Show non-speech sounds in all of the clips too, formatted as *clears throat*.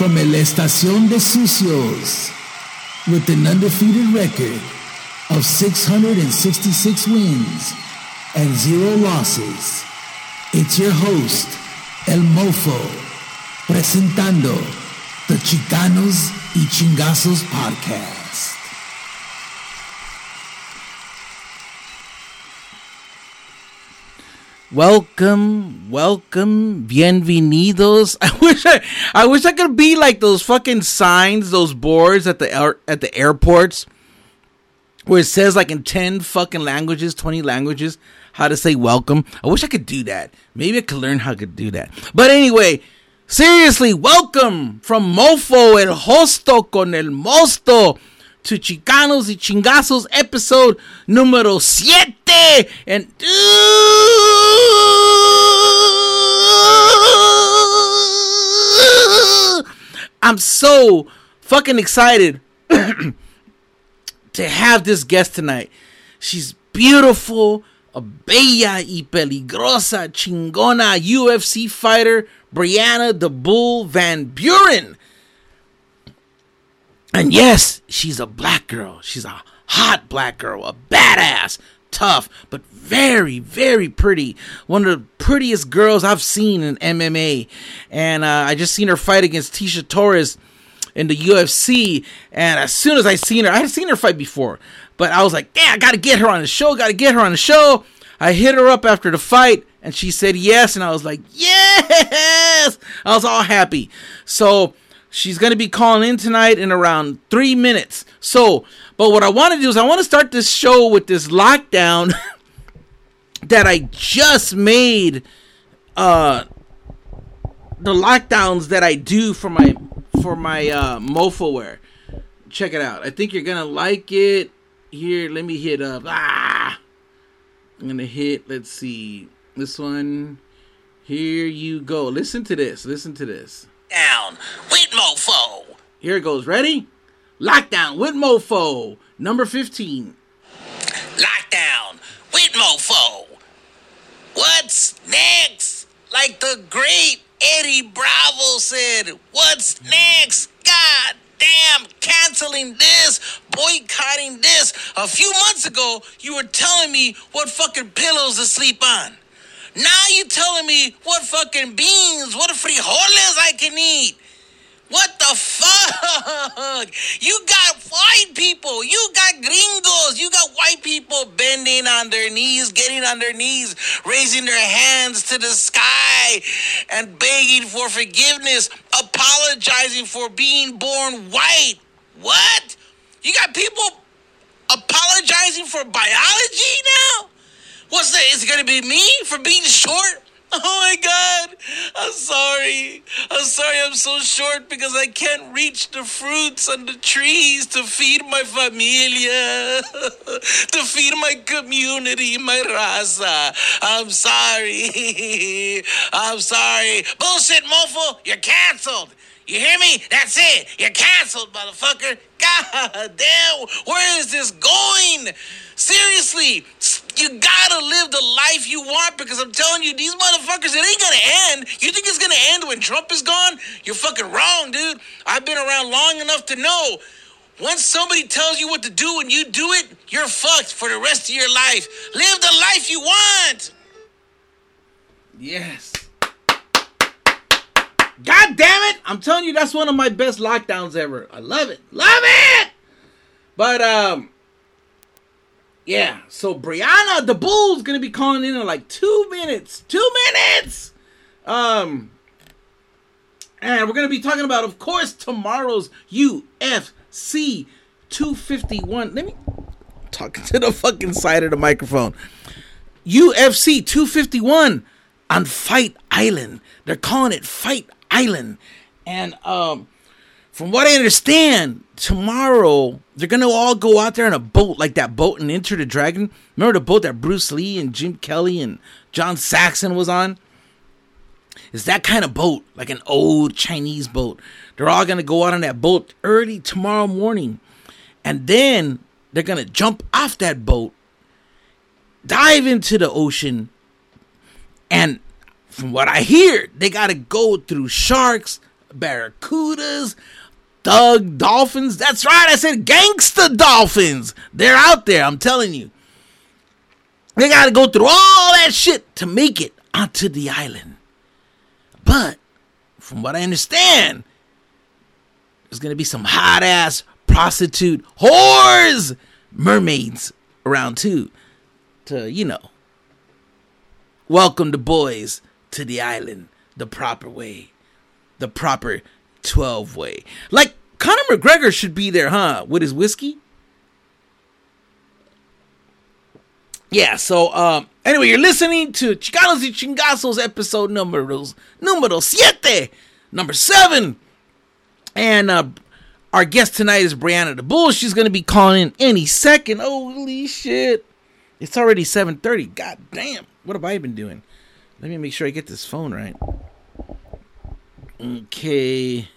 from El Estación de Sucios, with an undefeated record of 666 wins and zero losses, it's your host, El Mofo, presentando the Chicanos y Chingazos podcast. Welcome, welcome, bienvenidos. *laughs* I wish I, I wish I could be like those fucking signs, those boards at the at the airports, where it says like in ten fucking languages, twenty languages, how to say welcome. I wish I could do that. Maybe I could learn how to do that. But anyway, seriously, welcome from Mofo el Hosto con el Mosto to Chicanos y Chingazos episode número 7. And uh, I'm so fucking excited *clears throat* to have this guest tonight. She's beautiful, a bella y peligrosa, chingona UFC fighter, Brianna the Bull Van Buren. And yes, she's a black girl. She's a hot black girl, a badass, tough, but very, very pretty. One of the prettiest girls I've seen in MMA. And uh, I just seen her fight against Tecia Torres in the UFC. And as soon as I seen her, I had seen her fight before, but I was like, yeah, I gotta get her on the show, gotta get her on the show. I hit her up after the fight and she said yes. And I was like, yes! I was all happy. So, She's going to be calling in tonight in around three minutes. So, but what I want to do is I want to start this show with this lockdown *laughs* that I just made. Uh, the lockdowns that I do for my for my uh, mofo wear. Check it out. I think you're gonna like it. Here, let me hit up. Ah, I'm gonna hit. Let's see this one. Here you go. Listen to this. Listen to this down with Mofo. Here it goes. Ready? Lockdown with Mofo. Number 15. Lockdown with Mofo. What's next? Like the great Eddie Bravo said, what's next? God damn, canceling this, boycotting this. A few months ago, you were telling me what fucking pillows to sleep on. Now you telling me what fucking beans, what frijoles I can eat. What the fuck? *laughs* You got white people. You got gringos. You got white people bending on their knees, getting on their knees, raising their hands to the sky and begging for forgiveness, apologizing for being born white. What? You got people apologizing for biology now? What's that? Is it gonna be me for being short? *laughs* Oh my god! I'm sorry. I'm sorry I'm so short because I can't reach the fruits on the trees to feed my familia, *laughs* to feed my community, my raza. I'm sorry. *laughs* I'm sorry. Bullshit, mofo. You're canceled. You hear me? That's it. You're canceled, motherfucker. God damn. Where is this going? Seriously, you gotta live the life you want because I'm telling you, these motherfuckers, it ain't gonna end. You think it's gonna end when Trump is gone? You're fucking wrong, dude. I've been around long enough to know. Once somebody tells you what to do and you do it, you're fucked for the rest of your life. Live the life you want. Yes. God damn it! I'm telling you, that's one of my best lockdowns ever. I love it. Love it! But, um, yeah, so Brianna the Bull's gonna be calling in in like two minutes. Two minutes! Um, and we're gonna be talking about, of course, tomorrow's UFC 251. Let me talk to the fucking side of the microphone. UFC 251 on Fight Island. They're calling it Fight Island. And um from what I understand, tomorrow they're gonna all go out there in a boat like that boat in Enter the Dragon. Remember the boat that Bruce Lee and Jim Kelly and John Saxon was on? It's that kind of boat, like an old Chinese boat. They're all gonna go out on that boat early tomorrow morning. And then they're gonna jump off that boat, dive into the ocean, and from what I hear, they got to go through sharks, barracudas, thug dolphins. That's right, I said gangsta dolphins. They're out there, I'm telling you. They got to go through all that shit to make it onto the island. But from what I understand, there's going to be some hot ass prostitute whores, mermaids around too to, you know, welcome the boys to the island the proper way. The proper 12 way. Like Conor McGregor should be there, huh? With his whiskey? Yeah, so um anyway, you're listening to Chicanos y Chingazos episode number numero siete, number seven. And uh our guest tonight is Brianna the Bull. She's gonna be calling in any second. Holy shit. It's already 7:30. God damn. What have I been doing? Let me make sure I get this phone right. Okay.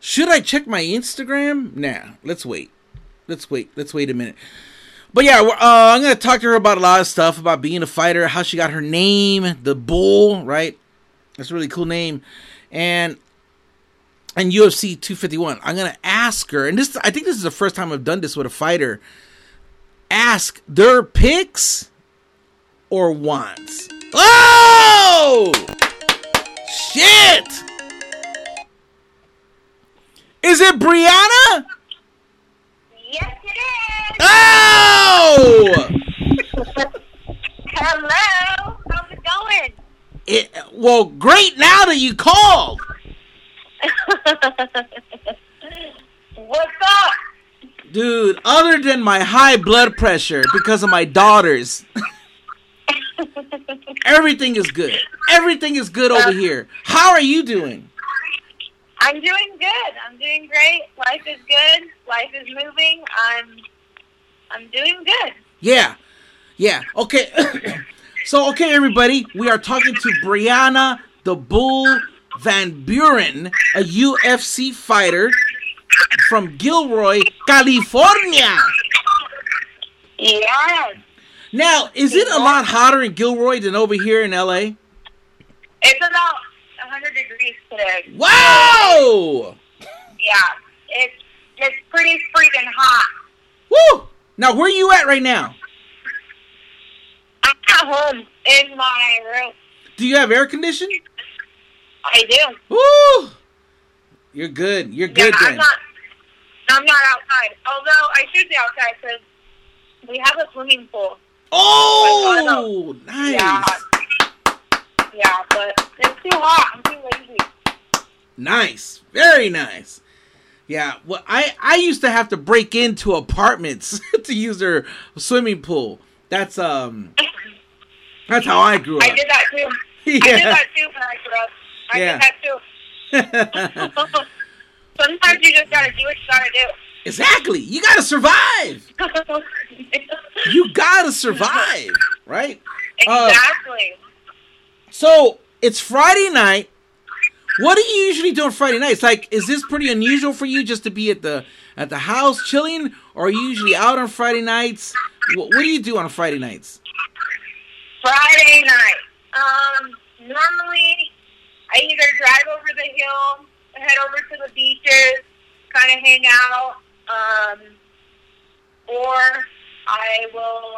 Should I check my Instagram? Nah, let's wait. Let's wait. Let's wait a minute. But yeah, uh, I'm gonna talk to her about a lot of stuff about being a fighter, how she got her name, the bull, right? That's a really cool name, and and UFC 251. I'm gonna ask her, and this I think this is the first time I've done this with a fighter. Ask their picks or wants. Oh shit! Is it Brianna? Yes, it is. Oh! *laughs* Hello. How's it going? It, well, great now that you called. *laughs* What's up? Dude, other than my high blood pressure because of my daughters, *laughs* everything is good. Everything is good over here. How are you doing? I'm doing good. I'm doing great. Life is good. Life is moving. I'm I'm doing good. Yeah. Yeah. Okay. *coughs* so, okay, everybody, we are talking to Brianna the Bull Van Buren, a UFC fighter from Gilroy, California. Yes. Now, is it a lot hotter in Gilroy than over here in LA? It's about 100 degrees today. Wow! Yeah. It's it's pretty freaking hot. Woo! Now, where are you at right now? I'm at home in my room. Do you have air conditioning? I do. Woo! You're good. You're good yeah, then. I'm not. I'm not outside. Although I should be outside because we have a swimming pool. Oh, nice. Yeah. Yeah, but it's too hot. I'm too lazy. Nice. Very nice. Yeah, well, I I used to have to break into apartments *laughs* to use their swimming pool. That's um, that's how I grew up. I did that too. *laughs* I did that too when I grew up. I Yeah. did that too. *laughs* Sometimes you just gotta do what you gotta exactly. You gotta survive. *laughs* You gotta survive, right? Uh, exactly. So it's Friday night. What do you usually do on Friday nights? Like, is this pretty unusual for you just to be at the at the house chilling, or are you usually out on Friday nights? What, what do you do on Friday nights? Friday night. Um, normally I either drive over the hill, head over to the beaches, kind of hang out, um, or I will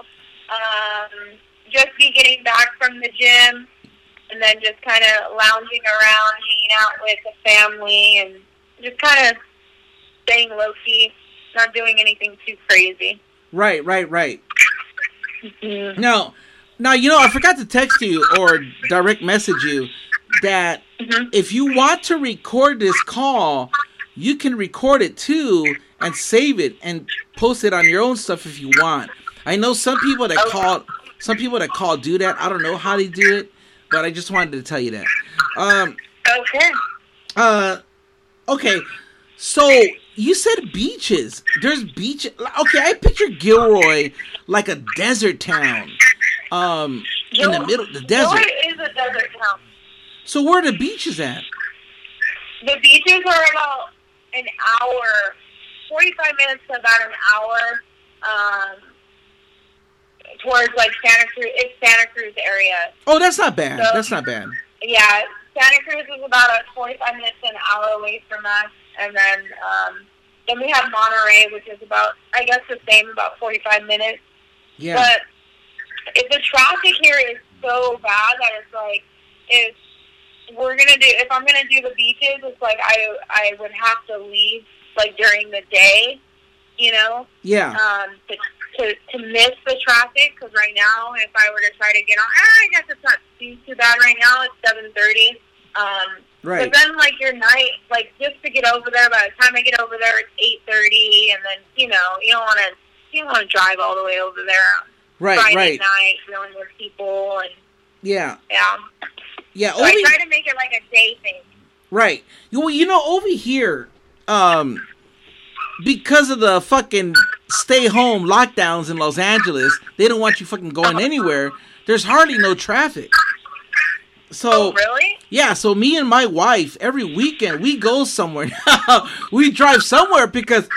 um, just be getting back from the gym and then just kind of lounging around, hanging out with the family, and just kind of staying low key, not doing anything too crazy. Right, right, right. Mhm. Now, now you know I forgot to text you or direct message you that Mhm. if you want to record this call, you can record it too and save it and post it on your own stuff if you want. I know some people that Okay. call some people that call do that. I don't know how they do it, but I just wanted to tell you that. Um Okay. uh okay. So you said beaches. There's beach. Okay, I picture Gilroy like a desert town. Um in the middle the desert. Gilroy is a desert town. So where are the beaches at? The beaches are about an hour, 45 minutes to about an hour um, towards like Santa Cruz. It's Santa Cruz area. Oh, that's not bad. So- That's not bad. Yeah, Santa Cruz is about a 45 minutes to an hour away from us, and then um, then we have Monterey, which is about I guess the same, about 45 minutes. Yeah. But if the traffic here is so bad that it's like if we're gonna do if I'm gonna do the beaches, it's like I I would have to leave like during the day, you know, yeah. um, to, to to miss the traffic. Because right now, if I were to try to get on, ah, I guess it's not too too bad right now. It's seven thirty. Um, Right. But then, like your night, like just to get over there. By the time I get over there, it's eight thirty, and then you know you don't want to you don't want to drive all the way over there Right. Friday Right. night, dealing with people, and Yeah. yeah. Yeah. So I try to make it like a day thing. right. You well, you know, over here, um, because of the fucking stay home lockdowns in Los Angeles, they don't want you fucking going anywhere. There's hardly no traffic. So oh, really? Yeah, so me and my wife every weekend we go somewhere. *laughs* we drive somewhere because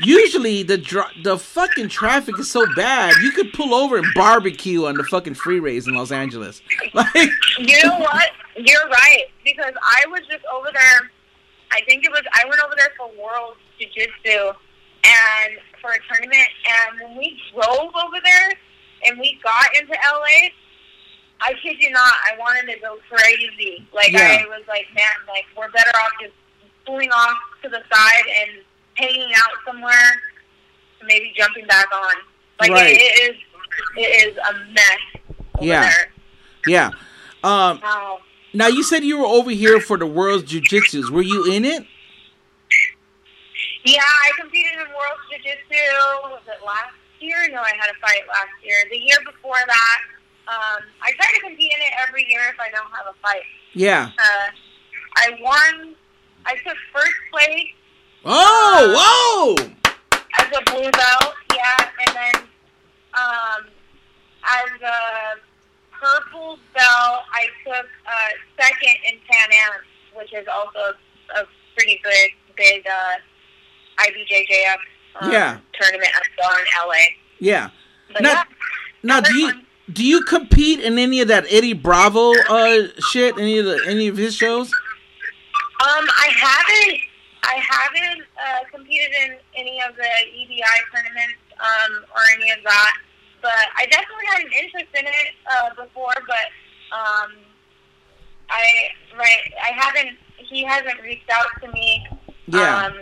usually the dr- the fucking traffic is so bad. You could pull over and barbecue on the fucking freeways in Los Angeles. *laughs* Like, You know what? You're right because I was just over there. I think it was I went over there for World Jiu Jitsu and for a tournament. And when we drove over there and we got into LA, I kid you not, I wanted to go crazy. Like Yeah. I was like, man, like we're better off just pulling off to the side and hanging out somewhere, maybe jumping back on. Like Right. it, it is, it is a mess over Yeah. there. yeah. Um, Wow. now you said you were over here for the World's Jiu-Jitsus. Were you in it? Yeah, I competed in World Jiu Jitsu. Was it last year? No, I had a fight last year. The year before that, um, I try to compete in it every year if I don't have a fight. Yeah. Uh, I won. I took first place Oh, whoa! as a blue belt. Yeah, and then um, as a purple belt, I took uh, second in Pan Am, which is also a pretty big, big uh, IBJJF um, Yeah. tournament as well in LA. Yeah. But Now, yeah, now do you do you compete in any of that Eddie Bravo uh shit? Any of the any of his shows? Um, I haven't, I haven't uh, competed in any of the EBI tournaments um, or any of that, but I definitely had an interest in it uh, before. But um, I, right, I haven't. He hasn't reached out to me Yeah. um,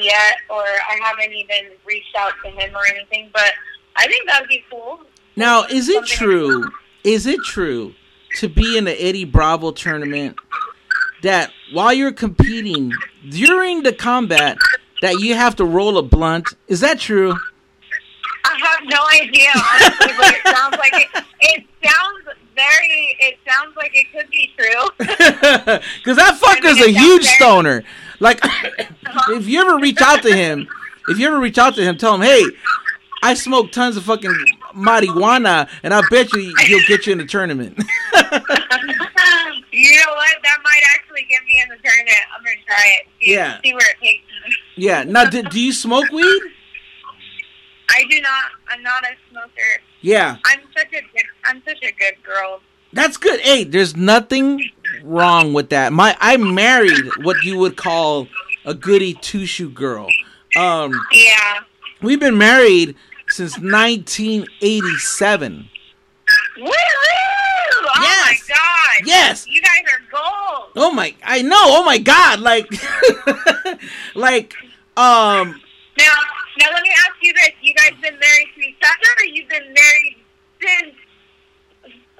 yet, or I haven't even reached out to him or anything. But I think that'd be cool. Now, is it Something- true? Is it true to be in the Eddie Bravo tournament that while you're competing during the combat that you have to roll a blunt? Is that true? I have no idea, honestly, but it sounds like it. It sounds very. It sounds like it could be true. *laughs* Because that fucker's a it sounds huge very- stoner. Like, uh-huh. if you ever reach out to him, if you ever reach out to him, tell him, hey, I smoke tons of fucking marijuana, and I bet you he'll get you in the tournament. *laughs* *laughs* you know what? That might actually get me in the tournament. I'm gonna try it. See, Yeah. See where it takes me. yeah. Now, do, do you smoke weed? I do not. I'm not a smoker. Yeah. I'm such a good. I'm such a good girl. That's good. Hey, there's nothing wrong with that. My I married what you would call a goody two shoe girl. Um, Yeah. we've been married since 1987. Yes. You guys are gold. Oh my, I know. Oh my God, like, *laughs* like, um, Now, now let me ask you this: You guys been married to each other, or you've been married since?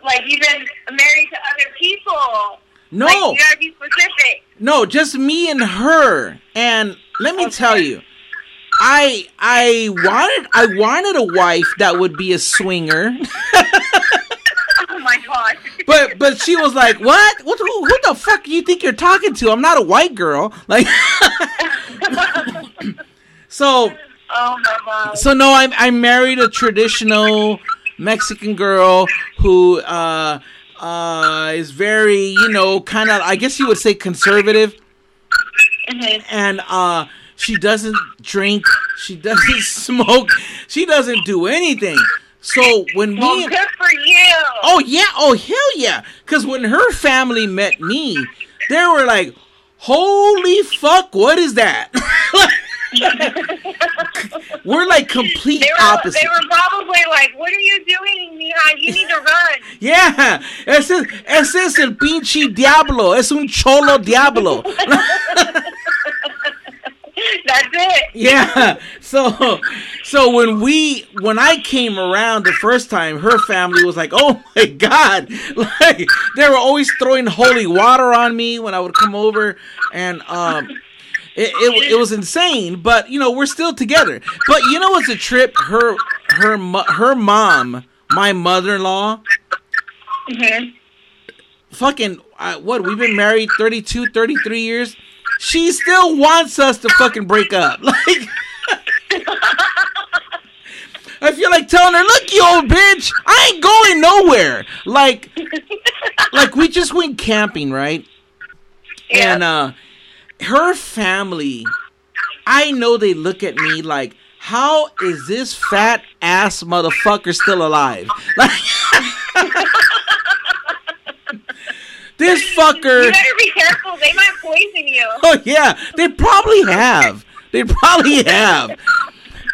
Like you've been married to other people? no, Like, you gotta be specific. no, just me and her. And let me tell you, I I wanted I wanted a wife that would be a swinger. *laughs* Oh my god. But but she was like, "What? What? Who, who the fuck do you think you're talking to? I'm not a white girl." Like, *laughs* so oh my god. so no, I I married a traditional Mexican girl who uh uh is very you know kind of I guess you would say conservative, Mhm. and uh she doesn't drink, she doesn't *laughs* smoke, she doesn't do anything. So when Well, me, and, good for you. oh yeah, oh hell yeah, because when her family met me, they were like, "Holy fuck, what is that?" *laughs* we're like complete They were, opposite. they were probably like, "What are you doing, Mija? You need to run." Yeah, ese, ese es el pinche diablo. Es un cholo diablo. *laughs* *laughs* That's it. Yeah. So, so when we, when I came around the first time, her family was like, "Oh my god!" *laughs* Like they were always throwing holy water on me when I would come over, and um, it, it, it was insane. But you know, we're still together. But you know what's a trip? Her, her, her mom, my mother-in-law. hmm fucking uh, what we've been married 32 33 years she still wants us to fucking break up. *laughs* Like i feel like telling her look you old bitch i ain't going nowhere. Like like we just went camping right? Yeah. and uh her family i know they look at me like how is this fat ass motherfucker still alive? *laughs* Like *laughs* this fucker you better be careful. They might poison you. *laughs* Oh yeah, they probably have. They probably have.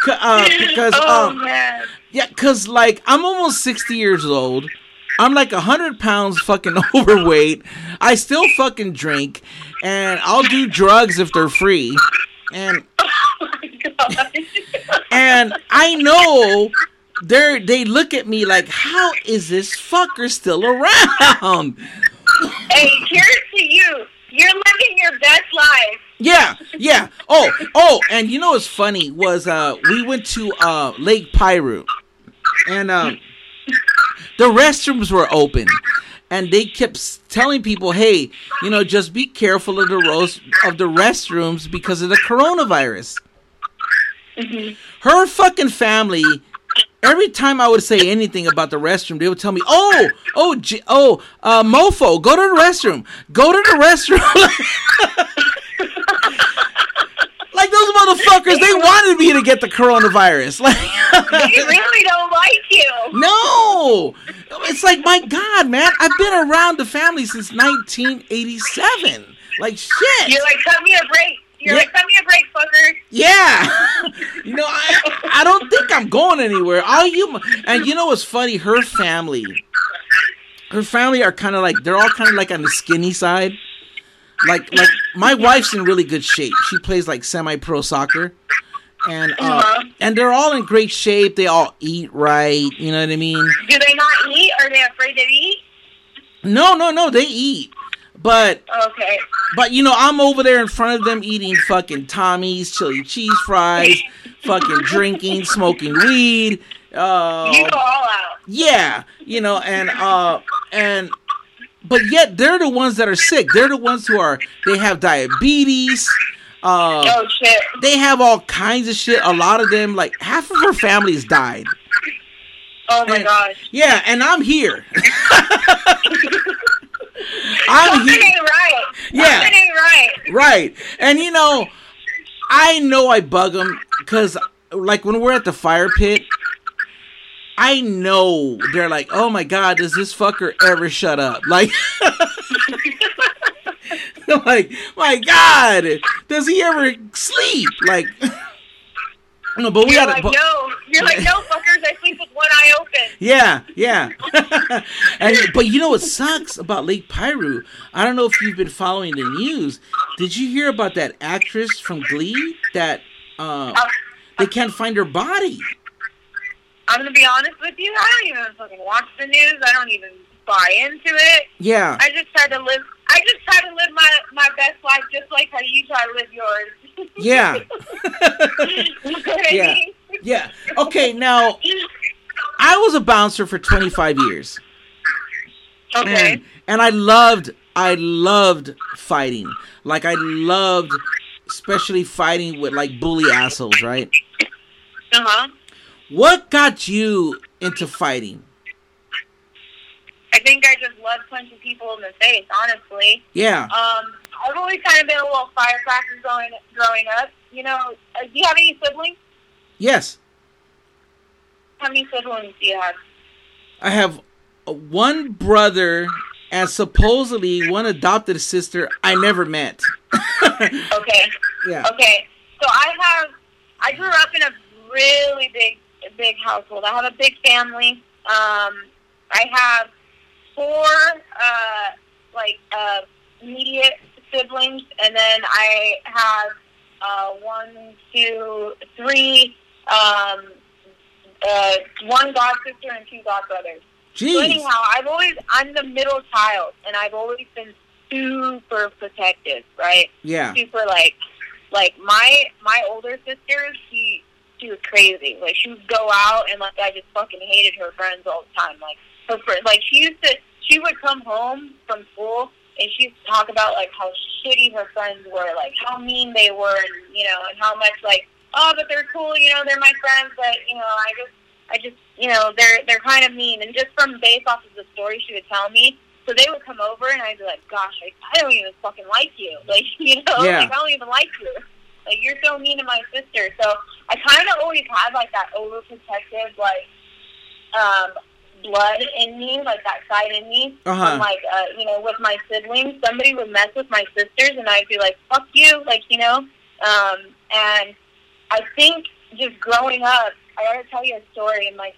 Uh, *laughs* because oh um, man. yeah, cause like I'm almost sixty years old. I'm like a hundred pounds fucking *laughs* overweight. I still fucking drink, and I'll do drugs if they're free. And Oh my god. and I know they they look at me like, how is this fucker still around? Hey, here's to you. You're living your best life. Yeah, yeah. Oh, oh, and you know what's funny was uh we went to uh Lake Piru and um the restrooms were open and they kept telling people, "Hey, you know, just be careful of the roast of the restrooms because of the coronavirus." Her fucking family Every time I would say anything about the restroom, they would tell me, "Oh, oh, J- oh, uh, mofo, go to the restroom. Go to the restroom." *laughs* like those motherfuckers, they wanted me to get the coronavirus. *laughs* Like, They really don't like you. no, it's like my God, man, I've been around the family since 1987. Like shit. You're like, cut me a break. You're Yeah. like, cut me a break, fucker. Yeah, *laughs* you know, I, I don't think I'm going anywhere. All you and you know what's funny? Her family, her family are kind of like they're all kind of like on the skinny side. Like like my wife's in really good shape. She plays like semi-pro soccer, and uh, Uh-huh. and they're all in great shape. They all eat right. You know what I mean? Do they not eat? Are they afraid to eat? No, no, no. They eat, but Okay. But you know, I'm over there in front of them eating fucking Tommy's chili cheese fries, fucking *laughs* drinking, smoking weed. Uh, You go all out. yeah, you know, and uh, and but yet they're the ones that are sick. They're the ones who are they have diabetes. Uh, Oh shit. they have all kinds of shit. A lot of them, like half of her family's died. Oh my And- gosh. Yeah, and I'm here. *laughs* I'm Something here. ain't right. Yeah. Something ain't right. right and you know i know i bug them because like when we're at the fire pit i know they're like oh my god does this fucker ever shut up like *laughs* like my god does he ever sleep like no but we You're like, but- no. You're like, no, fuckers. I sleep with one eye open. Yeah, yeah. *laughs* and but you know what sucks about Lake Piru? I don't know if you've been following the news. Did you hear about that actress from Glee that uh, Uh, they can't find her body? I'm gonna be honest with you. I don't even fucking watch the news. I don't even buy into it. Yeah, I just try to live. I just try to live my my best life, just like how you try to live yours. Yeah, you know what I Yeah. mean? yeah. Okay, now I was a bouncer for 25 years. Okay. and, and I loved I loved fighting. Like I loved especially fighting with like bully assholes, right? Uh huh. What got you into fighting? I think I just love punching people in the face. Honestly. Yeah. Um, I've always kind of been a little firecracker growing growing up. You know, uh, do you have any siblings? Yes. how many siblings do you have? I have uh, one brother and supposedly one adopted sister I never met. *laughs* Okay. yeah. Okay. So I have, I grew up in a really big, big household. I have a big family. Um, I have four, uh, like, uh, immediate siblings, and then I have, uh, one, two, three, um, uh, one god sister and two god brothers. So anyhow, I've always I'm the middle child, and I've always been super protective, right? Yeah. Super like, like my my older sister, she she was crazy. Like she would go out and like I just fucking hated her friends all the time. Like her friends, like she used to she would come home from school and she used to talk about like how shitty her friends were, like how mean they were, and you know, and how much like oh, but they're cool, you know, they're my friends, but you know, I just I just, you know, they're they're kind of mean, and just from based off of the story she would tell me. So they would come over, and I'd be like, "Gosh, I, I don't even fucking like you, *laughs* like you know, Yeah. like I don't even like you, like you're so mean to my sister." So I kind of always had like that overprotective, like um, blood in me, like that side in me. Uh-huh. From, like uh, you know, with my siblings, somebody would mess with my sisters, and I'd be like, "Fuck you," like you know. Um, and I think just growing up, I gotta tell you a story. And my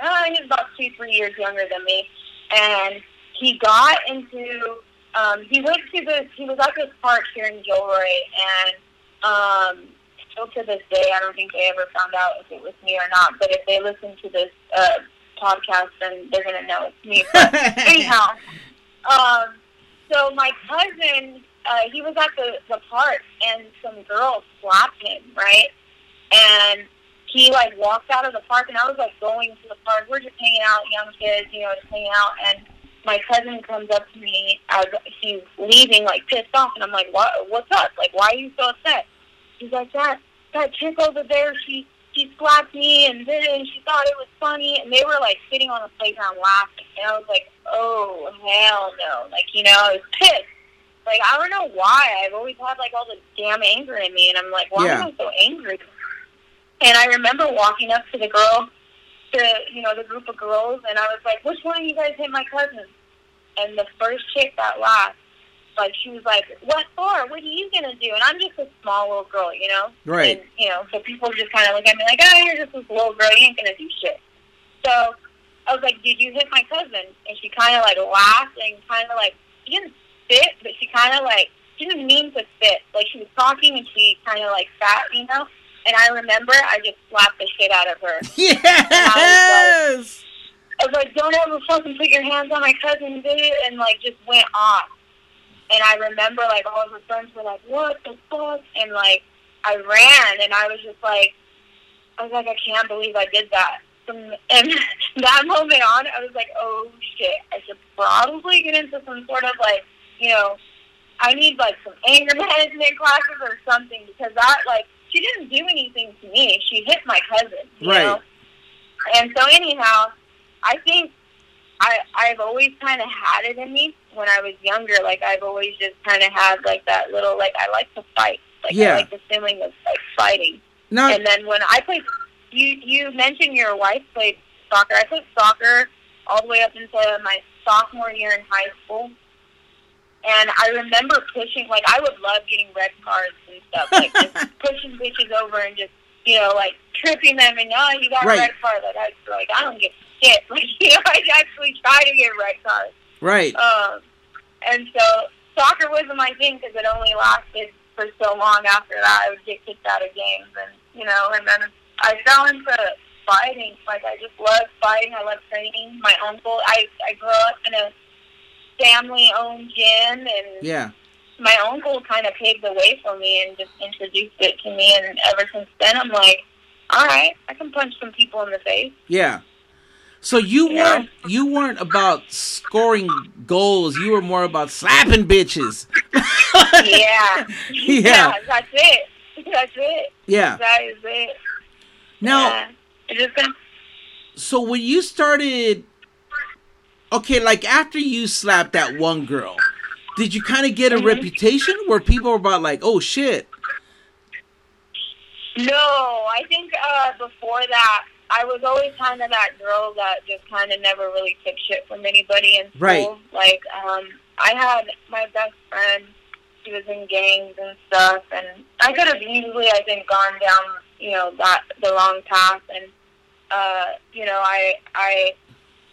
uh, he's about two, three years younger than me, and he got into. Um, he went to this. He was at this park here in Gilroy, and um, still to this day, I don't think they ever found out if it was me or not. But if they listen to this uh, podcast, then they're gonna know it's me. *laughs* But anyhow, um, so my cousin, uh, he was at the the park, and some girls slapped him, right? And he like walked out of the park, and I was like going to the park. We're just hanging out, young kids, you know, just hanging out. And my cousin comes up to me as he's leaving, like pissed off, and I'm like, "What? What's up? Like, why are you so upset?" He's like, "That that chick over there, she." She slapped me and did it, and she thought it was funny, and they were like sitting on the playground laughing, and I was like, "Oh hell no!" Like you know, I was pissed. Like I don't know why. I've always had like all this damn anger in me, and I'm like, why Yeah. am I so angry? And I remember walking up to the girl, to you know the group of girls, and I was like, which one of you guys hit my cousin? And the first chick that laughed, like she was like, what for? What are you gonna do? And I'm just a small little girl, you know. Right. And you know, so people just kind of look at me like, oh, you're just this little girl. You ain't gonna do shit. So I was like, did you hit my cousin? And she kind of like laughed and kind of like she didn't spit, but she kind of like she didn't mean to spit. Like she was talking and she kind of like sat, you know. And I remember I just slapped the shit out of her. *laughs* yes. I was like, don't ever fucking put your hands on my cousin, dude, and like just went off. And I remember like all of her friends were like, what the fuck? And like I ran and I was just like, I was like, I can't believe I did that. And *laughs* that moment on, I was like, oh shit, I should probably get into some sort of like, you know, I need like some anger *laughs* management classes or something because that like she didn't do anything to me. She hit my cousin, you Right. know. And so anyhow, I think I I've always kind of had it in me when I was younger. Like I've always just kind of had like that little like I like to fight. Like Yeah. I like the feeling of like fighting. Now, And then when I played, you you mentioned your wife played soccer. I played soccer all the way up until my sophomore year in high school. And I remember pushing, like I would love getting red cards and stuff, like just *laughs* pushing bitches over and just, you know, like tripping them and oh, you got Right. a red card. Like I like, I don't give a shit. *laughs* Like you know, I actually try to get red cards. Right. Um, and so soccer wasn't my thing because it only lasted for so long. After that, I would get kicked out of games, and you know, and then I fell into fighting. Like I just love fighting. I love training. My uncle, I I grew up in a family-owned gym, and Yeah. my uncle kind of paved the way for me and just introduced it to me. And ever since then, I'm like, all right, I can punch some people in the face. Yeah. So you Yeah. weren't you weren't about scoring goals. You were more about slapping bitches. *laughs* yeah. Yeah. that's it. That's it. Yeah. That is it. Now, yeah. It's just gonna, so when you started, okay, like after you slapped that one girl, did you kind of get a Mhm. reputation where people were about like, oh shit? No, I think uh, before that, I was always kind of that girl that just kind of never really took shit from anybody in school. Right. Like, um, I had my best friend. She was in gangs and stuff, and I could have easily, I think, gone down, you know, that the wrong path. And uh, you know, I I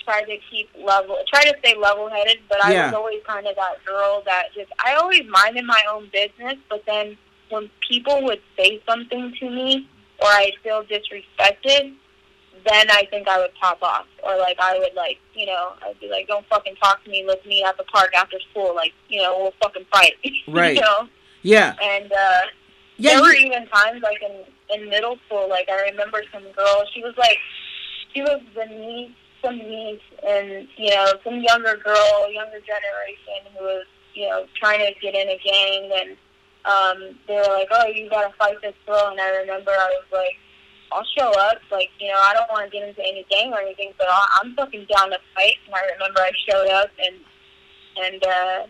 tried to keep level, try to stay level headed, but I Yeah. was always kind of that girl that just I always minded my own business, but then when people would say something to me or I'd feel disrespected, then I think I would pop off. Or like I would like, you know, I'd be like, Don't fucking talk to me, let's meet at the park after school, like, you know, we'll fucking fight. *laughs* Right. you know? Yeah. And uh Yeah. there were even times like in in middle school, like I remember some girl, she was like she was the niece some niece and, you know, some younger girl, younger generation who was, you know, trying to get in a gang and um they were like, Oh, you gotta fight this girl and I remember I was like I'll show up. Like, you know, I don't want to get into any gang or anything, but I- I'm fucking down to fight. And I remember I showed up, and and uh,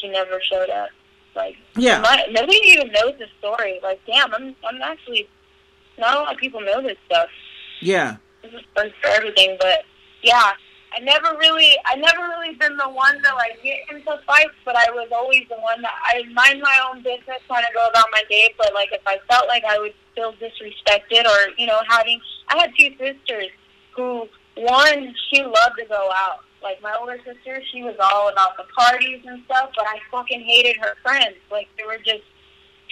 she never showed up. Like, Yeah. my, nobody even knows the story. Like, damn, I'm I'm actually not a lot of people know this stuff. yeah. This is first for everything, but yeah, I never really, I never really been the one to like get into fights, but I was always the one that I mind my own business, kind of go about my day. But like, if I felt like I would feel disrespected, or you know, having, I had two sisters who, one, she loved to go out. Like my older sister, she was all about the parties and stuff, but I fucking hated her friends. Like they were just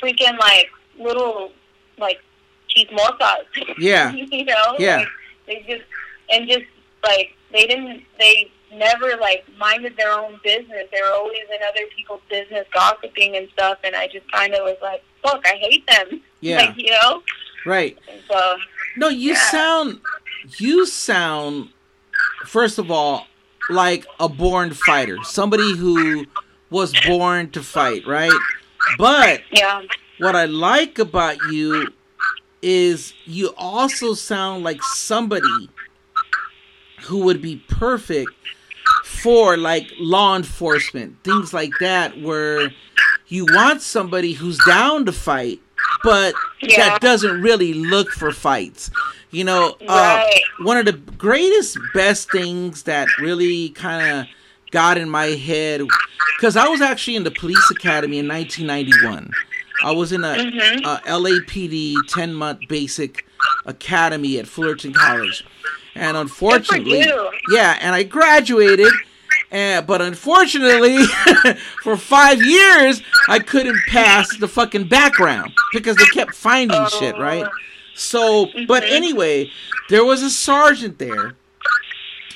freaking like little like chismosas. Yeah. *laughs* you know? Yeah. Like, they just and just like they didn't they never like minded their own business. They were always in other people's business gossiping and stuff and I just kinda was like, Fuck, I hate them. *laughs* Yeah. Like, you know? Right. So No, you Yeah. sound you sound first of all like a born fighter, somebody who was born to fight, right? But yeah. what I like about you is you also sound like somebody who would be perfect for like law enforcement, things like that, where you want somebody who's down to fight, but Yeah. that doesn't really look for fights. You know, uh, Right. one of the greatest, best things that really kind of got in my head, because I was actually in the police academy in 1991. I was in a, Mhm. a LAPD 10 month basic academy at Fullerton College. And unfortunately, yeah, and I graduated. And, but unfortunately, *laughs* for five years, I couldn't pass the fucking background because they kept finding shit, right? So, but Mhm. anyway, there was a sergeant there,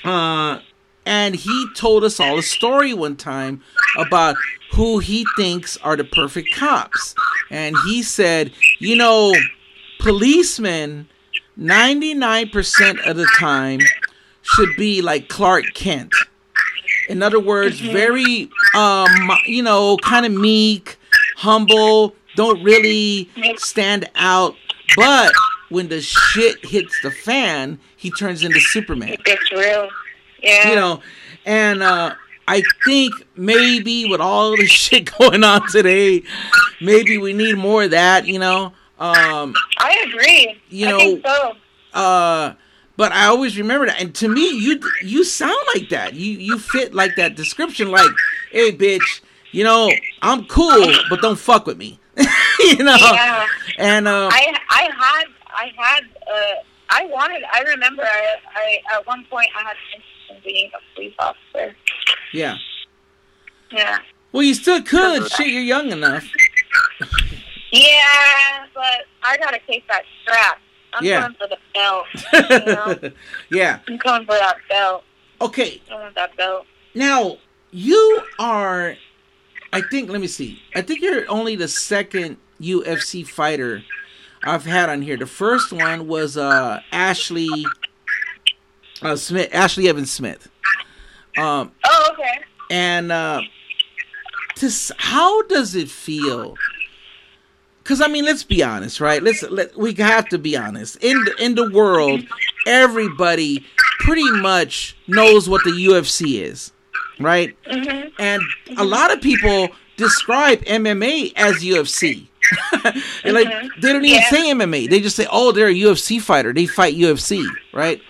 uh, and he told us all a story one time about who he thinks are the perfect cops. And he said, you know, policemen, 99% of the time, should be like Clark Kent. In other words, very, um, you know, kind of meek, humble, don't really stand out. But when the shit hits the fan, he turns into Superman. It's real. Yeah. You know, and uh, I think maybe with all the *laughs* shit going on today, maybe we need more of that. You know, um, I agree. You I know, think so. uh, but I always remember that. And to me, you you sound like that. You you fit like that description. Like, hey, bitch, you know, I'm cool, but don't fuck with me. *laughs* you know, Yeah. and uh, I I had I had uh I wanted I remember I, I at one point I had an interest in being a police officer. yeah. Yeah. Well, you still could. Shit, you're young enough. *laughs* Yeah, but I gotta take that strap. I'm Yeah. going for the belt. *laughs* know? yeah. I'm going for that belt. Okay. I want that belt. Now, you are, I think, let me see. I think you're only the second UFC fighter I've had on here. The first one was uh, Ashlee uh, Smith, Ashlee Evans Smith. Um, Oh, okay. and uh, to, how does it feel? Because I mean, let's be honest, right? Let's let we have to be honest. In the, in the world, everybody pretty much knows what the UFC is, right? Mhm. And a lot of people describe MMA as UFC. *laughs* and like they don't even Yeah. say MMA. They just say, "Oh, they're a UFC fighter. They fight UFC." Right?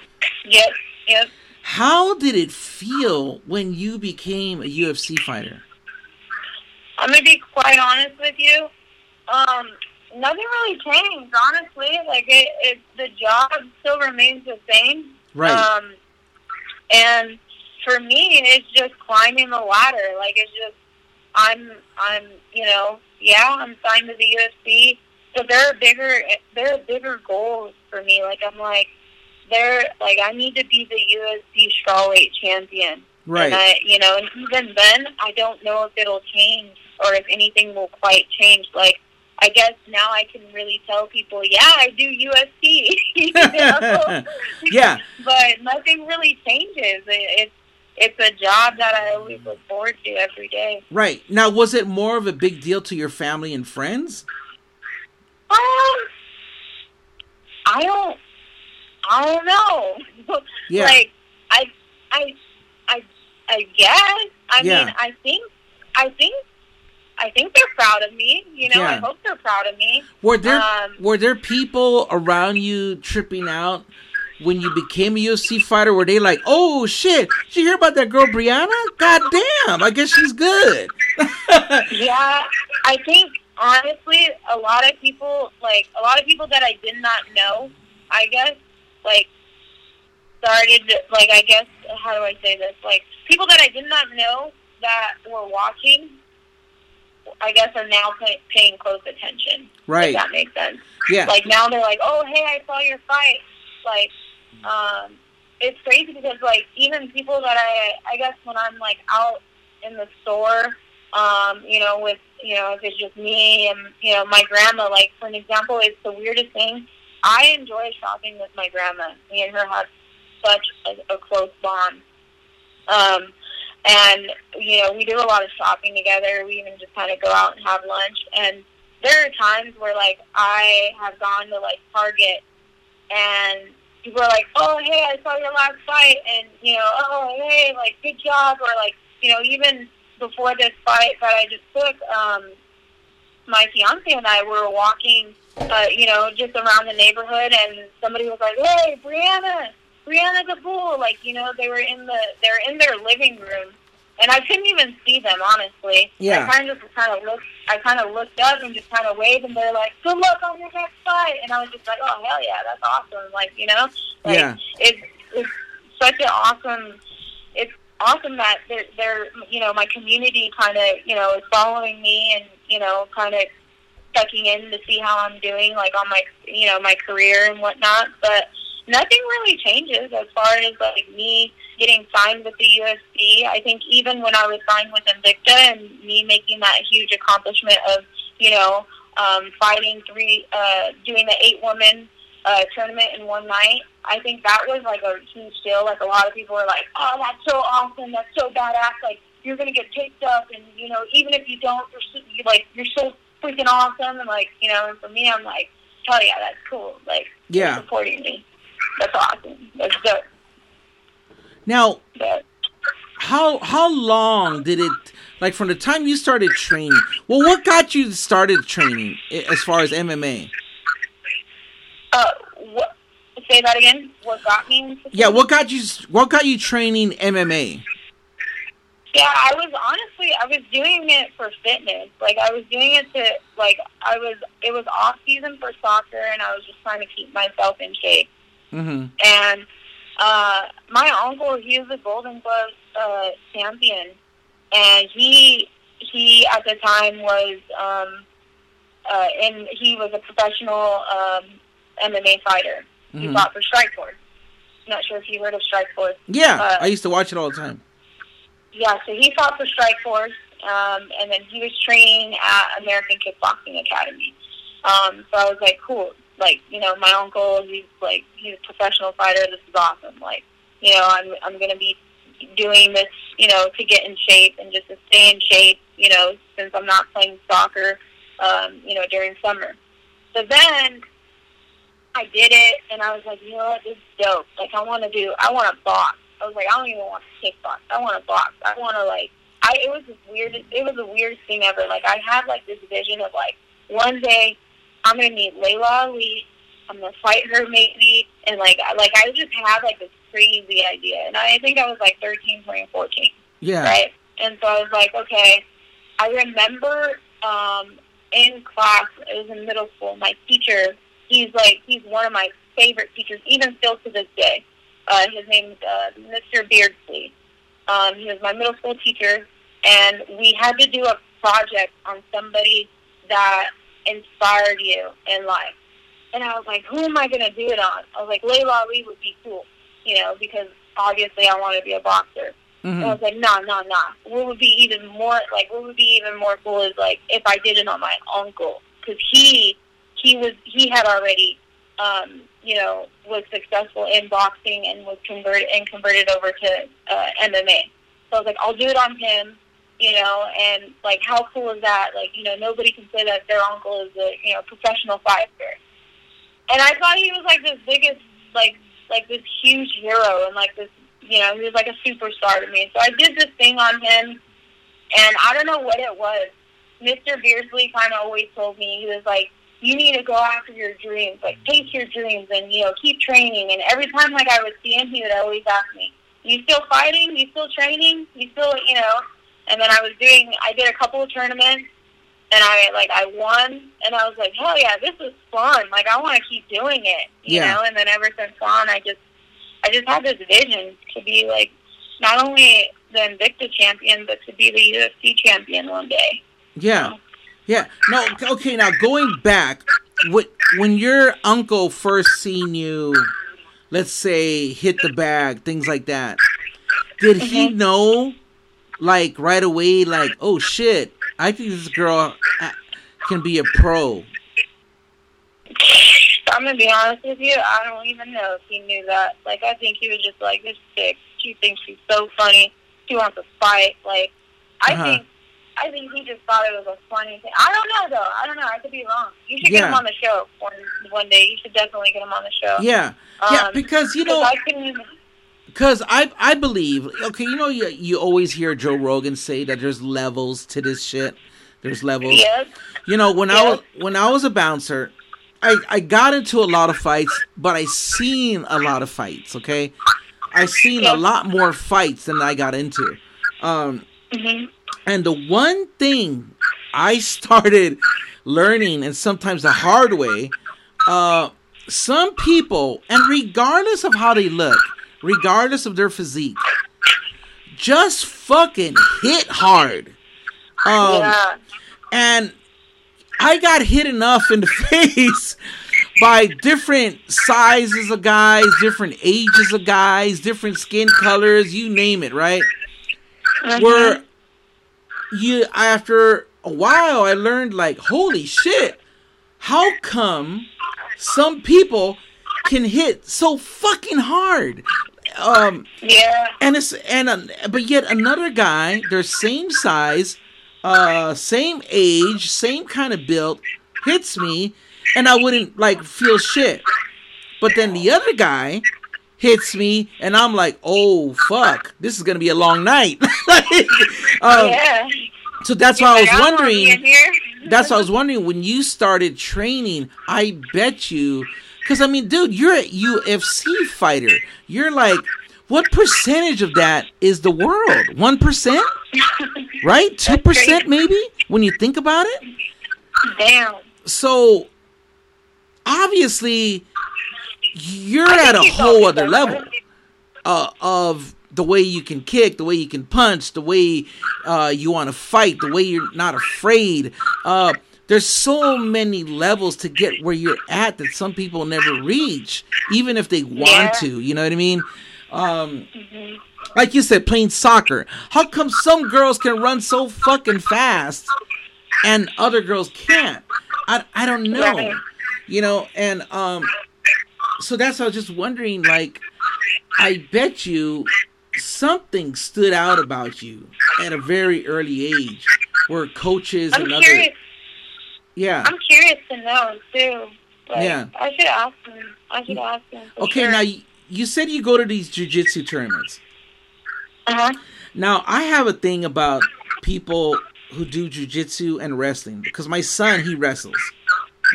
Yep, yep. How did it feel when you became a UFC fighter? I'm gonna be quite honest with you. Um, nothing really changed, honestly. Like it, it the job still remains the same. Right. Um, and for me, it's just climbing the ladder. Like it's just, I'm, I'm, you know, yeah, I'm signed to the UFC, but there are bigger, there are bigger goals for me. Like I'm like, there, like I need to be the UFC strawweight champion. right. And I, you know, and even then, I don't know if it'll change or if anything will quite change. Like, I guess now I can really tell people, yeah, I do UFC. *laughs* you know? *laughs* Yeah. But nothing really changes. It, it's it's a job that I always look forward to every day. right. Now, was it more of a big deal to your family and friends? Um, I don't, I don't know. *laughs* Yeah. Like, I, I, I, I guess. I Yeah. mean, I think, I think, I think they're proud of me. You know, I hope they're proud of me. Were there Um, were there people around you tripping out when you became a UFC fighter? Were they like, "Oh shit, did you hear about that girl Brianna? God damn, I guess she's good." *laughs* Yeah, I think honestly, a lot of people, like a lot of people that I did not know, I guess, like started, like I guess, how do I say this? Like people that I did not know that were watching, I guess, are now pay, paying close attention. Right. If that makes sense. Yeah. Like now they're like, oh hey, I saw your fight. Like, um, it's crazy because like even people that I, I guess when I'm like out in the store, um, you know, with you know, if it's just me and you know my grandma. Like for an example, it's the weirdest thing. I enjoy shopping with my grandma. Me and her have such a, a close bond. Um, and you know, we do a lot of shopping together. We even just kind of go out and have lunch. And there are times where like I have gone to like Target and people are like, "Oh, hey, I saw your last fight," and you know, "Oh, hey, like good job," or like you know, even before this fight that I just took, um, my fiance and I were walking, uh, you know, just around the neighborhood, and somebody was like, "Hey, Brianna, Brianna the Fool!" Like, you know, they were in the they're in their living room, and I couldn't even see them honestly. Yeah. I kind of just kind of looked. I kind of looked up and just kind of waved, and they're like, "Good luck on your next fight," and I was just like, "Oh hell yeah, that's awesome!" Like, you know, like Yeah. it's it's such an awesome. It's awesome that they're, they're you know my community kind of you know is following me and you know kind of checking in to see how I'm doing like on my you know my career and whatnot but nothing really changes as far as like me getting signed with the UFC I think even when I was signed with Invicta and me making that huge accomplishment of you know um, fighting three uh, doing the eight woman uh, tournament in one night. I think that was like a huge deal. Like a lot of people were like, "Oh, that's so awesome! That's so badass! Like you're gonna get picked up, and you know, even if you don't, you're so, you're like you're so freaking awesome!" And like you know, and for me, I'm like, "Hell yeah, that's cool!" Like Yeah. supporting me. That's awesome. That's dope. Now, how how long did it like from the time you started training? Well, what got you started training as far as MMA? uh, what? Say that again. What got me? Yeah, what got you what got you training MMA? Yeah, I was honestly I was doing it for fitness. Like I was doing it to like I was it was off season for soccer and I was just trying to keep myself in shape. Mhm. And uh my uncle, he was a Golden Glove uh champion and he he at the time was um uh and he was a professional um MMA fighter. He Mhm. fought for Strikeforce. Not sure if you heard of Strikeforce. Yeah, Uh, I used to watch it all the time. Yeah, so he fought for Strikeforce, um, and then he was training at American Kickboxing Academy. Um, so I was like, cool. Like, you know, my uncle, he's like, he's a professional fighter. This is awesome. Like, you know, I'm I'm gonna be doing this, you know, to get in shape and just to stay in shape. You know, since I'm not playing soccer, um, you know, during summer. So then I did it, and I was like, you know what, this is dope. Like, I want to do, I want to box. I was like, I don't even want to kickbox. I want to box. I want to like, I. It was the weirdest. It was the weirdest thing ever. Like, I had like this vision of like one day I'm gonna meet Laila Ali. I'm gonna fight her maybe, and like I- like I just had like this crazy idea, and I think I was like 13, 14, 14 Yeah. right? And so I was like, okay. I remember um, in class, it was in middle school, my teacher, he's like, he's one of my favorite teachers, even still to this day. Uh, his name's uh, Mr. Beardsley. Um, he was my middle school teacher, and we had to do a project on somebody that inspired you in life. And I was like, who am I going to do it on? I was like, Laila Ali would be cool, you know, because obviously I want to be a boxer. And I Mhm. was like, no, no, no. What would be even more like? What would be even more cool is like if I did it on my uncle, because he he was he had already, um, you know, was successful in boxing and was converted and converted over to uh, MMA. So I was like, I'll do it on him, you know, and like how cool is that? Like you know, nobody can say that their uncle is a you know professional fighter. And I thought he was like this biggest like like this huge hero and like this you know, he was like a superstar to me. So I did this thing on him, and I don't know what it was. Mr. Beardsley kind of always told me, he was like, you need to go after your dreams, like chase your dreams and, you know, keep training. And every time like I would see him, he would always ask me, you still fighting? You still training? You still, you know? And then I was doing, I did a couple of tournaments, and I, like, I won, and I was like, hell yeah, this is fun. Like, I want to keep doing it, you Yeah. know? And then ever since then, I just, I just had this vision to be like not only the Invicta champion, but to be the UFC champion one day. Yeah. Yeah. No, okay, now going back, wh- when your uncle first seen you, let's say, hit the bag, things like that, did he Mm-hmm. know, like, right away, like, oh shit, I think this girl uh, can be a pro? I'm gonna be honest with you, I don't even know if he knew that. Like I think he was just like, This chick, she thinks she's so funny. She wants to fight. Like I Uh-huh. think I think he just thought it was a funny thing. I don't know though. I don't know. I could be wrong. You should get him on the show one one day. You should definitely get him on the show. Yeah. Yeah, Um, because, you know, I can Because I I believe okay, you know you you always hear Joe Rogan say that there's levels to this shit. There's levels. yes. You know when I was when I was a bouncer, I I got into a lot of fights, but I seen a lot of fights. Okay, I seen Yeah. a lot more fights than I got into. Um, hmm and the one thing I started learning, and sometimes the hard way, uh, some people, and regardless of how they look, regardless of their physique, just fucking hit hard. Um, yeah. and I got hit enough in the *laughs* face by different sizes of guys, different ages of guys, different skin colors, you name it, right? Mhm. Where you after a while I learned like, holy shit, how come some people can hit so fucking hard? Um Yeah. and it's and uh, but yet another guy, their same size, uh, same age, same kind of build, hits me, and I wouldn't like feel shit. But then the other guy hits me, and I'm like, oh fuck, this is gonna be a long night. *laughs* um, yeah. So that's why I was Like, wanna be in wondering. That's what I was wondering when you started training. I bet you, because I mean, dude, you're a UFC fighter. You're like, what percentage of that is the world? One percent, right? Two percent, maybe. When you think about it. Damn. So obviously, you're at a whole other level uh, of the way you can kick, the way you can punch, the way uh, you want to fight, the way you're not afraid. Uh, there's so many levels to get where you're at that some people never reach, even if they want Yeah. to. You know what I mean? Um, Like you said, playing soccer. How come some girls can run so fucking fast and other girls can't? I, I don't know. You know, and um, so that's I was just wondering. Like, I bet you something stood out about you at a very early age, where coaches I'm and other. Yeah. I'm curious to know too. Like, Yeah. I should ask him. I should ask him. Okay, sure. now you, you said you go to these jujitsu tournaments. Uh-huh. Now I have a thing about people who do jujitsu and wrestling because my son he wrestles,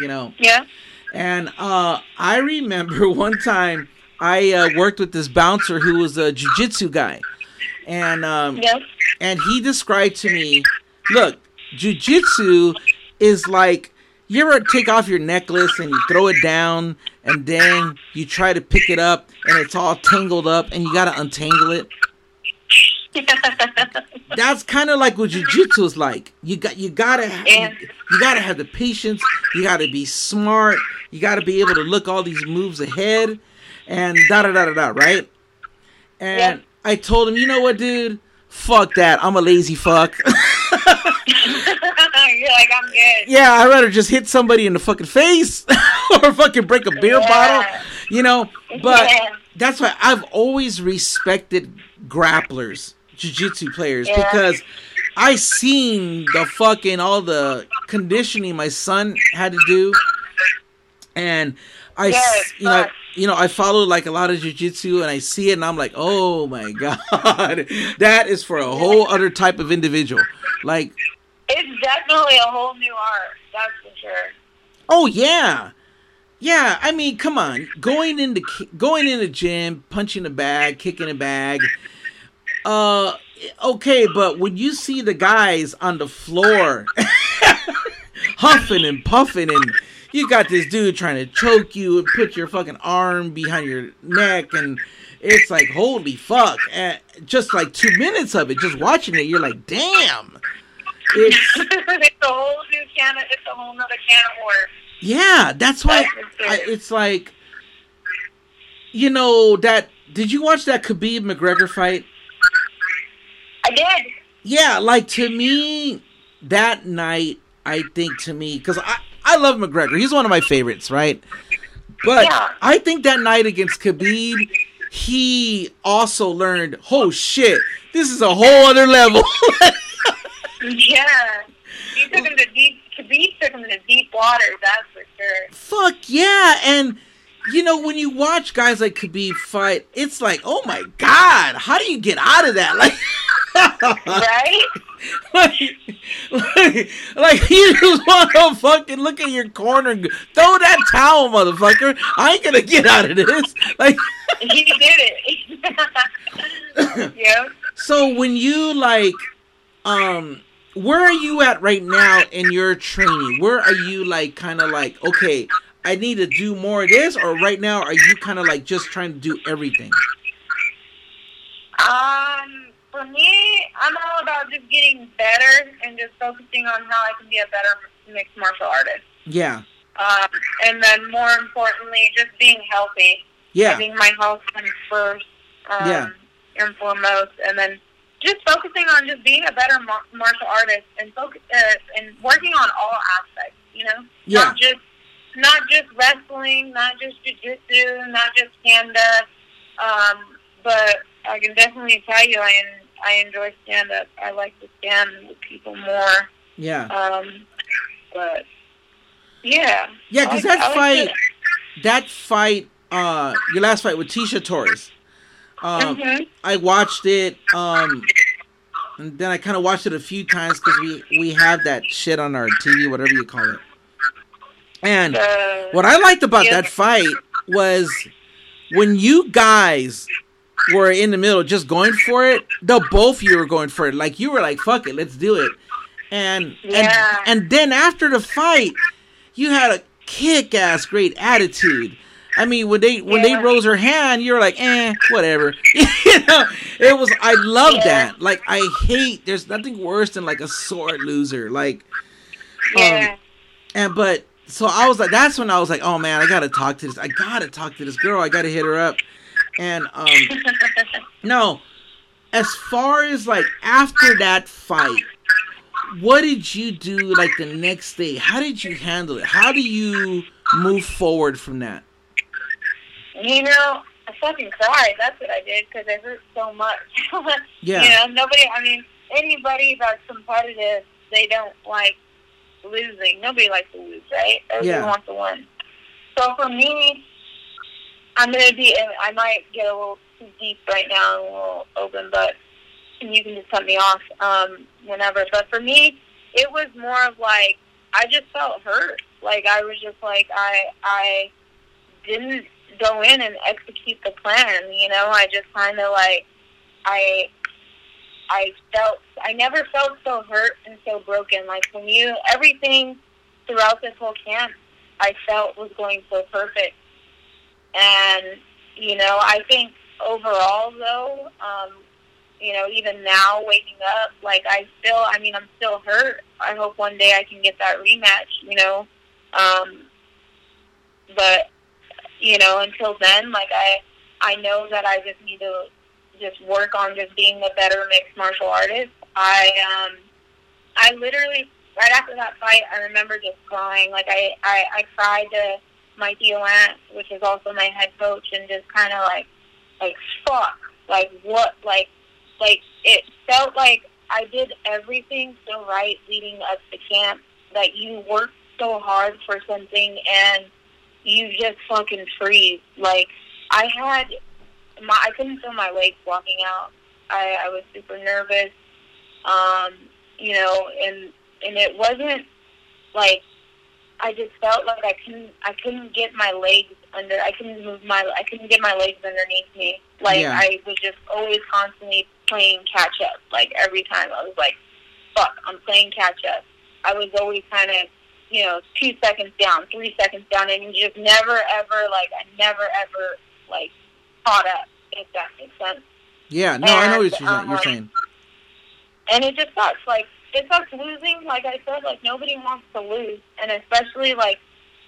you know. Yeah. And uh, I remember *laughs* one time I uh, worked with this bouncer who was a jujitsu guy, and um, Yes. and he described to me, look, jujitsu is like you ever take off your necklace and you throw it down, and then you try to pick it up and it's all tangled up, and you gotta untangle it. *laughs* That's kind of like what jujitsu is like. You got you gotta Yeah. you gotta have the patience. You gotta be smart. You gotta be able to look all these moves ahead, and da da da da da. Right? And Yeah. I told him, you know what, dude? Fuck that. I'm a lazy fuck. *laughs* *laughs* *laughs* You're like, I'm good. yeah, I'd rather just hit somebody in the fucking face *laughs* or fucking break a beer Yeah. bottle. You know, but Yeah. that's why I've always respected grapplers, jiu-jitsu players, Yeah. because I seen the fucking all the conditioning my son had to do, and I, Yes, you know, you know, I follow like a lot of jiu-jitsu, and I see it, and I'm like, oh my *laughs* god, that is for a whole other type of individual. Like, definitely a whole new art. That's for sure. Oh yeah, yeah. I mean, come on, going into going in the gym, punching a bag, kicking a bag. Uh, okay, but when you see the guys on the floor *laughs* huffing and puffing, and you got this dude trying to choke you and put your fucking arm behind your neck, and it's like holy fuck! And just like two minutes of it, just watching it, you're like, damn. It's *laughs* it's a whole new can of, it's a whole nother can of worms. Yeah, that's why. I, it's like, you know that. Did you watch that Khabib McGregor fight? I did. Yeah, like to me, that night, I think to me, because I I love McGregor. He's one of my favorites, right? But Yeah. I think that night against Khabib, he also learned, oh shit, this is a whole other level. *laughs* Yeah. He took him to deep. Khabib took him to deep waters. That's for sure. Fuck yeah! And you know when you watch guys like Khabib fight, it's like, oh my god, how do you get out of that? *laughs* Like, Right? *laughs* like, like, like you just want to fucking look at your corner and go, throw that towel, motherfucker. I ain't gonna get out of this. Like, he did it. *laughs* yeah. so when you like, um, where are you at right now in your training? Where are you like, kind of like, okay, I need to do more of this, or right now are you kind of like just trying to do everything? Um, for me, I'm all about just getting better and just focusing on how I can be a better mixed martial artist. Yeah, Um, and then more importantly, just being healthy. I yeah, think my health comes first um, Yeah. and foremost, and then just focusing on just being a better mar- martial artist and focus uh, and working on all aspects. You know, Yeah. not just not just wrestling, not just jujitsu, not just stand up. Um, but I can definitely tell you, I en- I enjoy stand up. I like to stand with people more. yeah, Um, but yeah, yeah. Because like- that like fight, to- that fight, uh, your last fight with Tecia Torres. Um, Mhm. I watched it, um, and then I kind of watched it a few times because we we have that shit on our TV, whatever you call it. And Uh, what I liked about Yeah. that fight was when you guys were in the middle just going for it, the both of you were going for it. Like you were like, "Fuck it, let's do it." And Yeah. and and then after the fight, you had a kick-ass great attitude. I mean, when they when they rose her hand, you're like, "Eh, whatever." *laughs* you know, it was. I love Yeah. that. Like, I hate. There's nothing worse than like a sore loser. Like, yeah. and but so I was like, that's when I was like, oh man, I gotta talk to this. I gotta talk to this girl. I gotta hit her up. And um, *laughs* no, as far as like after that fight, what did you do like the next day? How did you handle it? How do you move forward from that? You know, I fucking cried. That's what I did because it hurt so much. *laughs* Yeah. You know, nobody. I mean, anybody that's competitive, they don't like losing. Nobody likes to lose, right? Everyone Yeah. wants to win. So for me, I'm gonna be. I might get a little too deep right now, and a little open, but you can just cut me off um, whenever. But for me, it was more of like I just felt hurt. Like I was just like I I didn't go in and execute the plan. You know, I just kind of like I I felt I never felt so hurt and so broken. Like when you everything throughout this whole camp, I felt was going so perfect. And you know, I think overall though, um, you know, even now waking up, like I still, I mean, I'm still hurt. I hope one day I can get that rematch. You know, um, but you know, until then, like I, I know that I just need to just work on just being a better mixed martial artist. I, um, I literally right after that fight, I remember just crying. Like I, I, I cried to my Lant, which is also my head coach, and just kind of like, like fuck, like what, like, like it felt like I did everything so right leading up to camp. That you worked so hard for something and you just fucking freeze. Like I had my, I couldn't feel my legs walking out. I, I was super nervous. Um, you know, and and it wasn't like I just felt like I couldn't I couldn't get my legs under I couldn't move my I couldn't get my legs underneath me. Like Yeah. I was just always constantly playing catch up. Like every time I was like, Fuck, I'm playing catch up. I was always kinda, you know, two seconds down, three seconds down and you just never ever like I never ever like caught up, if that makes sense. Yeah, no, I know what And, you're, saying- you're um, saying. and it just sucks. Like it sucks losing. Like I said, like nobody wants to lose, and especially like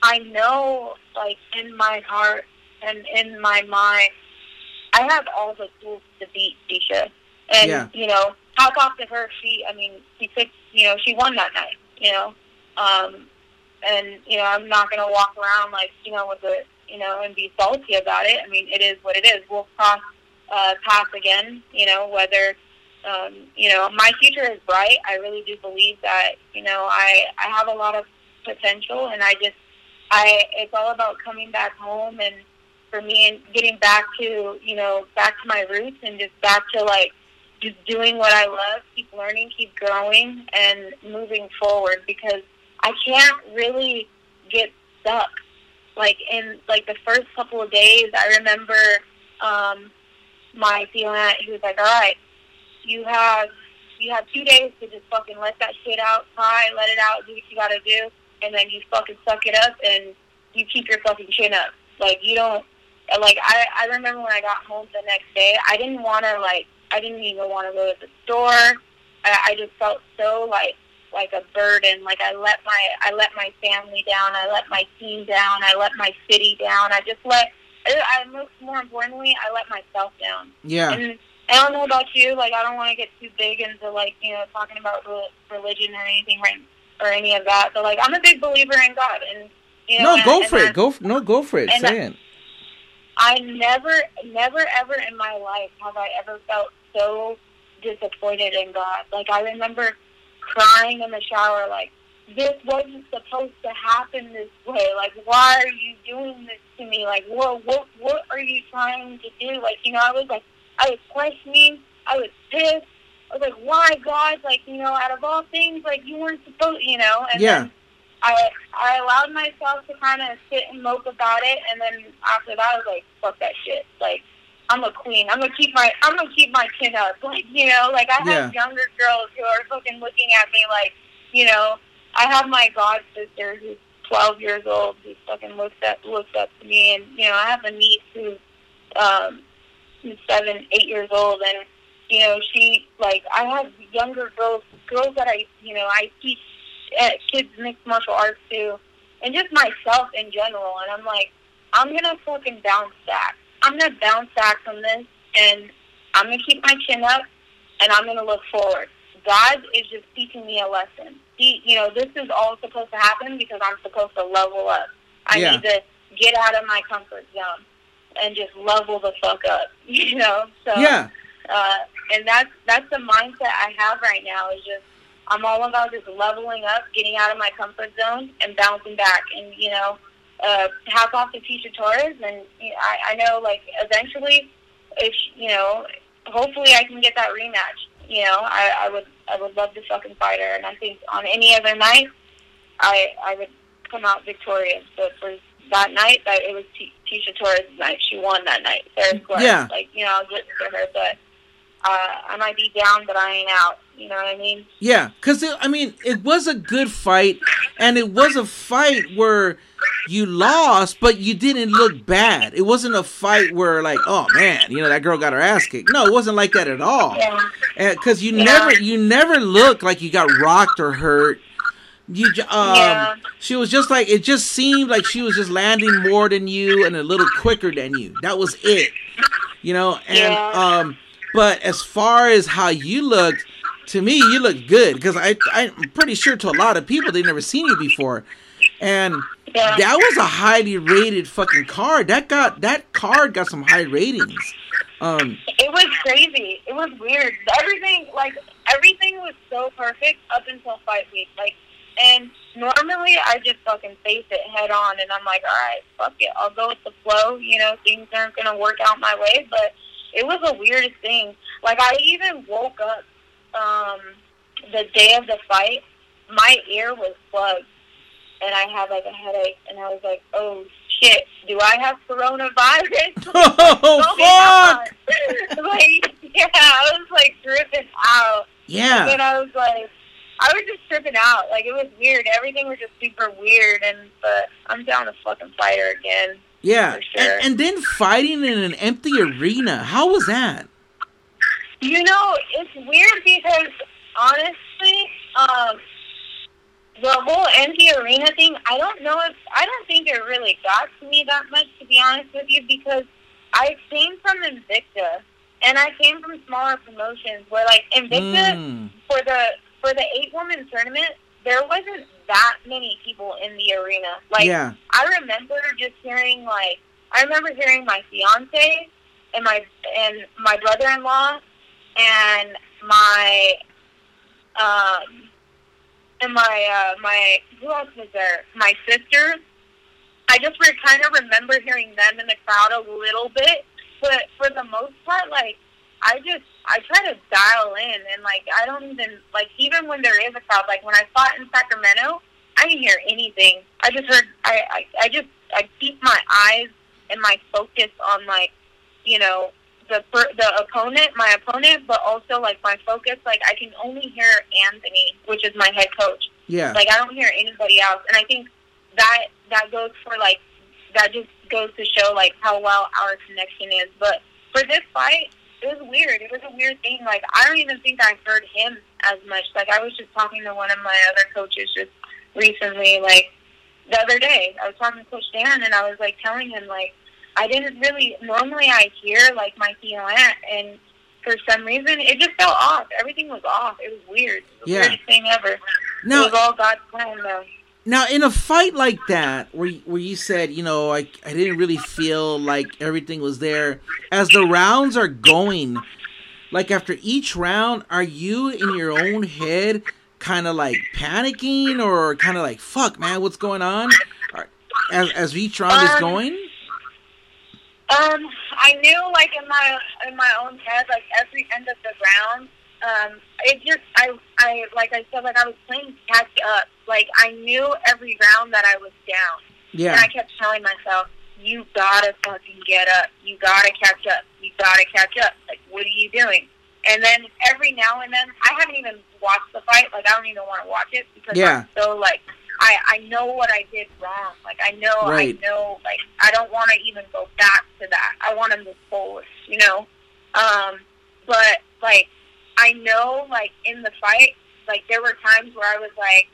I know, like in my heart and in my mind, I have all the tools to beat Tecia. And Yeah. you know, hats off to her. She, I mean, she picked. You know, she won that night. You know, um, and you know, I'm not gonna walk around like you know with a you know and be salty about it. I mean, it is what it is. We'll cross uh, paths again. You know, whether um, you know, my future is bright. I really do believe that, you know, I, I have a lot of potential and I just, I, it's all about coming back home and for me and getting back to, you know, back to my roots and just back to like, just doing what I love, keep learning, keep growing and moving forward because I can't really get stuck. Like in like the first couple of days, I remember, um, my feeling, he was like, all right, you have you have two days to just fucking let that shit out, cry, let it out, do what you gotta do, and then you fucking suck it up and you keep your fucking chin up. Like you don't like I I remember when I got home the next day, I didn't want to like I didn't even want to go to the store. I, I just felt so like like a burden. Like I let my I let my family down. I let my team down. I let my city down. I just let. I, I most more importantly, I let myself down. Yeah, And I don't know about you. Like, I don't want to get too big into like you know talking about re- religion or anything, right? Or any of that. But like, I'm a big believer in God, and you know. no, and- go and for it. Go, f- no, go for it. Say it. I never, never, ever in my life have I ever felt so disappointed in God. Like I remember crying in the shower, like this wasn't supposed to happen this way. Like why are you doing this to me? Like what, what, what are you trying to do? Like you know, I was like, I was questioning, I was pissed. I was like, why God? Like you know, out of all things, like you weren't supposed, you know. And Yeah. then I I allowed myself to kind of sit and mope about it, and then after that, I was like, "Fuck that shit!" Like, I'm a queen. I'm gonna keep my I'm gonna keep my chin up. Like, you know, like I have younger girls who are fucking looking at me like, you know, I have my god sister who's 12 years old who fucking looks up looks up to me, and you know, I have a niece who's um who's seven, eight years old, and you know, she like I have younger girls, girls that I you know I teach uh, kids mixed martial arts too, and just myself in general. And I'm like, I'm gonna fucking bounce back. I'm gonna bounce back from this, and I'm gonna keep my chin up, and I'm gonna look forward. God is just teaching me a lesson. He, you know, this is all supposed to happen because I'm supposed to level up. I Yeah. need to get out of my comfort zone and just level the fuck up. *laughs* You know, so Yeah, uh, and that's that's the mindset I have right now. Is just I'm all about just leveling up, getting out of my comfort zone, and bouncing back. And you know, uh, hats off to Tecia Torres. And I, I know, like eventually, if you know, hopefully I can get that rematch. you know, I, I would I would love to fucking fight her, and I think on any other night, I I would come out victorious. But for that night, that it was T- Tecia Torres' night. She won that night, fair and square. Yeah. Like you know, I was rooting for her, but uh, I might be down, but I ain't out. You know what I mean? Yeah, because I mean, it was a good fight, and it was a fight where you lost, but you didn't look bad. It wasn't a fight where like, oh man, you know that girl got her ass kicked. No, it wasn't like that at all. Yeah. Because you Yeah. never, you never looked like you got rocked or hurt. You, um, Yeah. she was just like it. Just seemed like she was just landing more than you and a little quicker than you. That was it. You know, and Yeah. um, but as far as how you looked, to me, you looked good because I, I'm pretty sure to a lot of people they've never seen you before, and Yeah. that was a highly rated fucking card. That got that card got some high ratings. Um, It was crazy. It was weird. Everything, like everything, was so perfect up until fight week. Like, and normally I just fucking face it head on, and I'm like, all right, fuck it, I'll go with the flow. You know, things aren't gonna work out my way, but it was the weirdest thing. Like, I even woke up um, the day of the fight. My ear was plugged, and I had like a headache, and I was like, oh shit, do I have coronavirus? *laughs* oh fuck! *laughs* Like, yeah, I was like tripping out. Yeah, And I was like, I was just tripping out. Like, it was weird. Everything was just super weird. And, but I'm down to fucking fight her again. yeah, sure. and, and then fighting in an empty arena. How was that? You know, it's weird because honestly, um, the whole empty arena thing, I don't know if, I don't think it really got to me that much, to be honest with you, because I came from Invicta. And I came from smaller promotions where, like, Invicta, Mm. for the for the eight woman tournament, there wasn't that many people in the arena. Like yeah, I remember just hearing like I remember hearing my fiance and my and my brother in law and my um and my uh my who else was there? My sister. I just re- kind of remember hearing them in the crowd a little bit, but for the most part, like I just I try to dial in and like I don't even like even when there is a crowd, like when I fought in Sacramento, I didn't hear anything. I just heard I I, I just I keep my eyes and my focus on like you know the the opponent, my opponent, but also like my focus. Like I can only hear Anthony, which is my head coach. yeah, Like I don't hear anybody else, and I think that that goes for like that just goes to show like how well our connection is. But for this fight, it was weird. It was a weird thing. Like I don't even think I heard him as much. Like I was just talking to one of my other coaches just recently, like the other day. I was talking to Coach Dan, and I was like telling him like I didn't really. Normally, I hear like my aunt, and for some reason, it just felt off. Everything was off. It was weird. It was Yeah. weirdest thing ever. Now- it was all God's plan, though. Now, in a fight like that, where where you said, you know, I I didn't really feel like everything was there. As the rounds are going, like after each round, are you in your own head, kind of like panicking, or kind of like, fuck, man, what's going on? As as each round is Um, going. Um, I knew like in my in my own head, like every end of the round, um, it just I I like I said, like I was playing catch up. Like I knew every round that I was down, Yeah, and I kept telling myself, "You gotta fucking get up. You gotta catch up. You gotta catch up. Like what are you doing?" And then every now and then, I haven't even watched the fight. Like I don't even want to watch it because Yeah. I'm so like I I know what I did wrong. Like I know Right. I know like I don't want to even go back to that. I want to move forward. You know. Um, but like I know like in the fight, like there were times where I was like,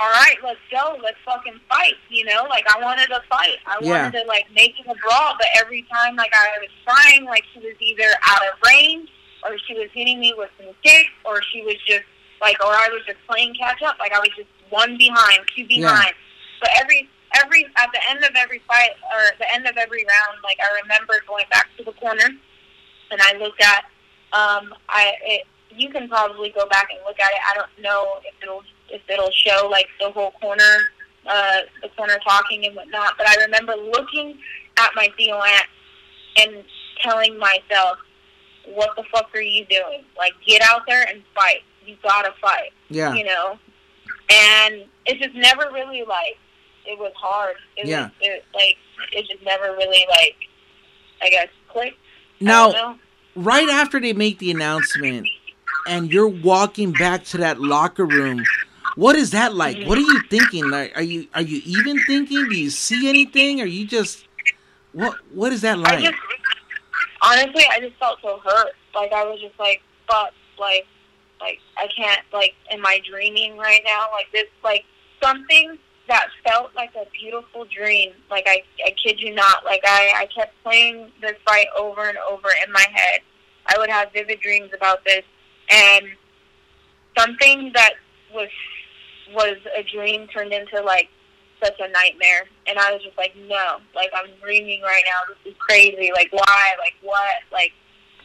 all right, let's go, let's fucking fight. You know, like I wanted to fight. I Yeah. wanted to like make it a brawl, but every time like I was trying, like she was either out of range or she was hitting me with some kicks or she was just like, or I was just playing catch up. Like I was just one behind, two behind. But every every at the end of every fight or the end of every round, like I remember going back to the corner and I looked at um I it, you can probably go back and look at it. I don't know if it'll if it'll show like the whole corner uh the corner talking and whatnot, but I remember looking at my aunt and telling myself, what the fuck are you doing? Like, get out there and fight. You gotta fight. Yeah. You know, and it just never really like it was hard. It Yeah. Was, it, like it just never really like I guess clicked. Now, right after they make the announcement and you're walking back to that locker room what is that like what are you thinking like are you are you even thinking do you see anything are you just what what is that I like just honestly, I just felt so hurt. Like I was just like, fuck, like, like I can't, like, am I dreaming right now? Like this, like something that felt like a beautiful dream. Like I, I kid you not. Like I, I kept playing this fight over and over in my head. I would have vivid dreams about this, and something that was was a dream turned into like such a nightmare. And I was just like, no, like I'm dreaming right now. This is crazy. Like why? Like what? Like,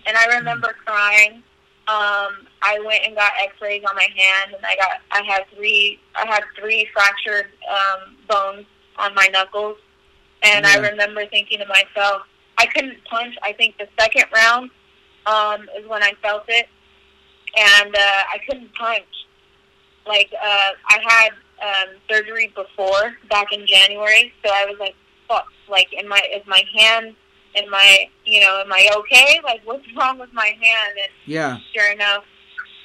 and I remember crying. Um, I went and got X-rays on my hand, and I got I had three I had three fractured um, bones on my knuckles. And I remember thinking to myself, I couldn't punch. I think the second round um, is when I felt it, and uh, I couldn't punch. Like uh, I had um, surgery before back in January, so I was like, "Fuck!" Like, in my is my hand, am I, you know, am I okay? Like, what's wrong with my hand? And yeah sure enough,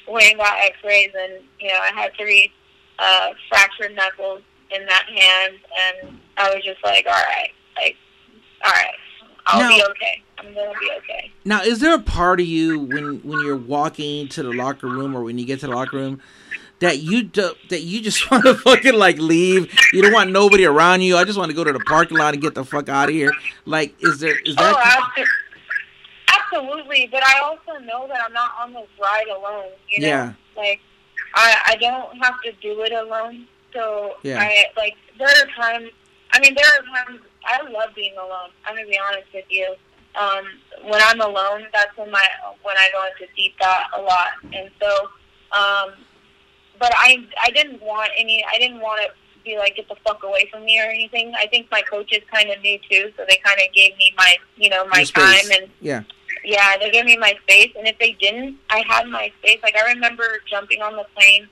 went and got X-rays, and you know, I had three uh, fractured knuckles in that hand, and I was just like, "All right, like, all right, I'll be okay. I'm gonna be okay." now is there a part of you when when you're walking to the locker room or when you get to the locker room that you do, that you just *laughs* want to fucking like leave you don't want nobody around you i just want to go to the parking lot and get the fuck out of here like is there is that Oh, abso- absolutely. But I also know that I'm not on this ride alone. You know, Yeah. like I I don't have to do it alone. So Yeah. I like there are times. I mean, there are times I love being alone. I'm gonna be honest with you. Um, when I'm alone, that's when my when I go into deep thought a lot, and so. Um, but I I didn't want any. I didn't want it to be like get the fuck away from me or anything. I think my coaches kind of knew too, so they kind of gave me my you know my time and yeah yeah, they gave me my space, and if they didn't, I had my space. Like I remember jumping on the plane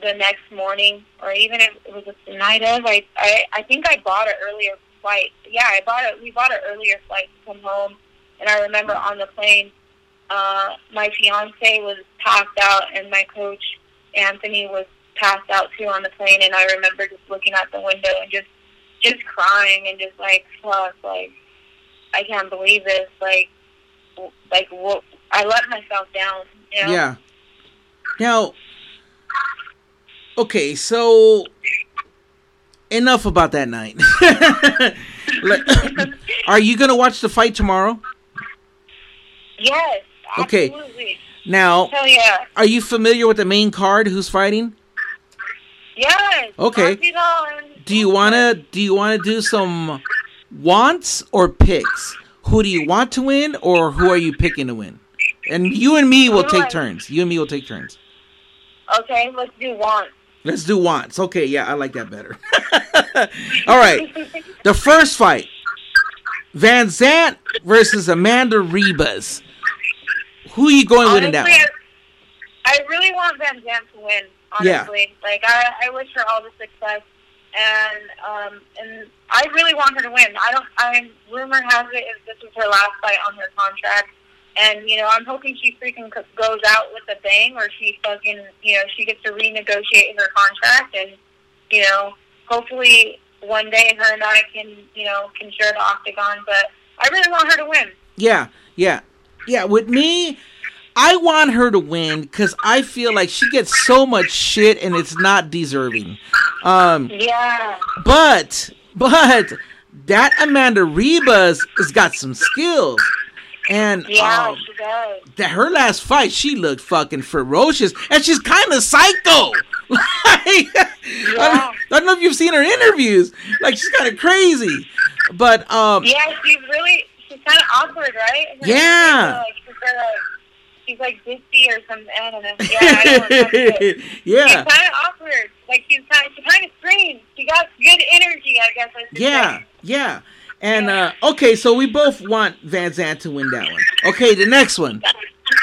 the next morning, or even if it was the night of. I I, I think I bought an earlier flight. Yeah, I bought a we bought an earlier flight to come home, and I remember on the plane, uh, my fiance was passed out, and my coach Anthony was passed out too on the plane, and I remember just looking out the window and just just crying and just like fuck, like I can't believe this, like like what I let myself down. You know? Yeah. Now, okay, so enough about that night. *laughs* *laughs* Are you gonna watch the fight tomorrow? Yes. Okay. Now, Hell yeah. are you familiar with the main card? Who's fighting? Yes. Okay. Do you wanna do you wanna do some wants or picks? Who do you want to win, or who are you picking to win? And you and me will take turns. You and me will take turns. Okay, let's do wants. Let's do wants. Okay, yeah, I like that better. *laughs* All right. *laughs* The first fight VanZant versus Amanda Ribas. Who are you going with in that Honestly, one? I, I really want VanZant to win. Yeah. Honestly, like I, I wish her all the success, and um, and I really want her to win. I don't. I'm rumor has it is this is her last fight on her contract, and you know I'm hoping she freaking goes out with a bang, or she fucking you know she gets to renegotiate her contract, and you know hopefully one day her and I can you know can share the octagon. But I really want her to win. Yeah, yeah. Yeah, with me, I want her to win because I feel like she gets so much shit and it's not deserving. Um, Yeah. but, but that Amanda Ribas has got some skills. And Yeah, um, she does. that her last fight, she looked fucking ferocious, and she's kind of psycho. *laughs* like, I, don't, I don't know if you've seen her interviews. Like, she's kind of crazy. But um, Yeah, she's really she's kind of awkward, right? Yeah. Like, she's like she's like ditzy or something. I don't know. Yeah, I don't know. how to say it. *laughs* She's kind of awkward. Like she's kind, she kind of strange. She got good energy, I guess. I yeah, say. yeah. And uh, okay, so we both want VanZant to win that one. Okay, the next one,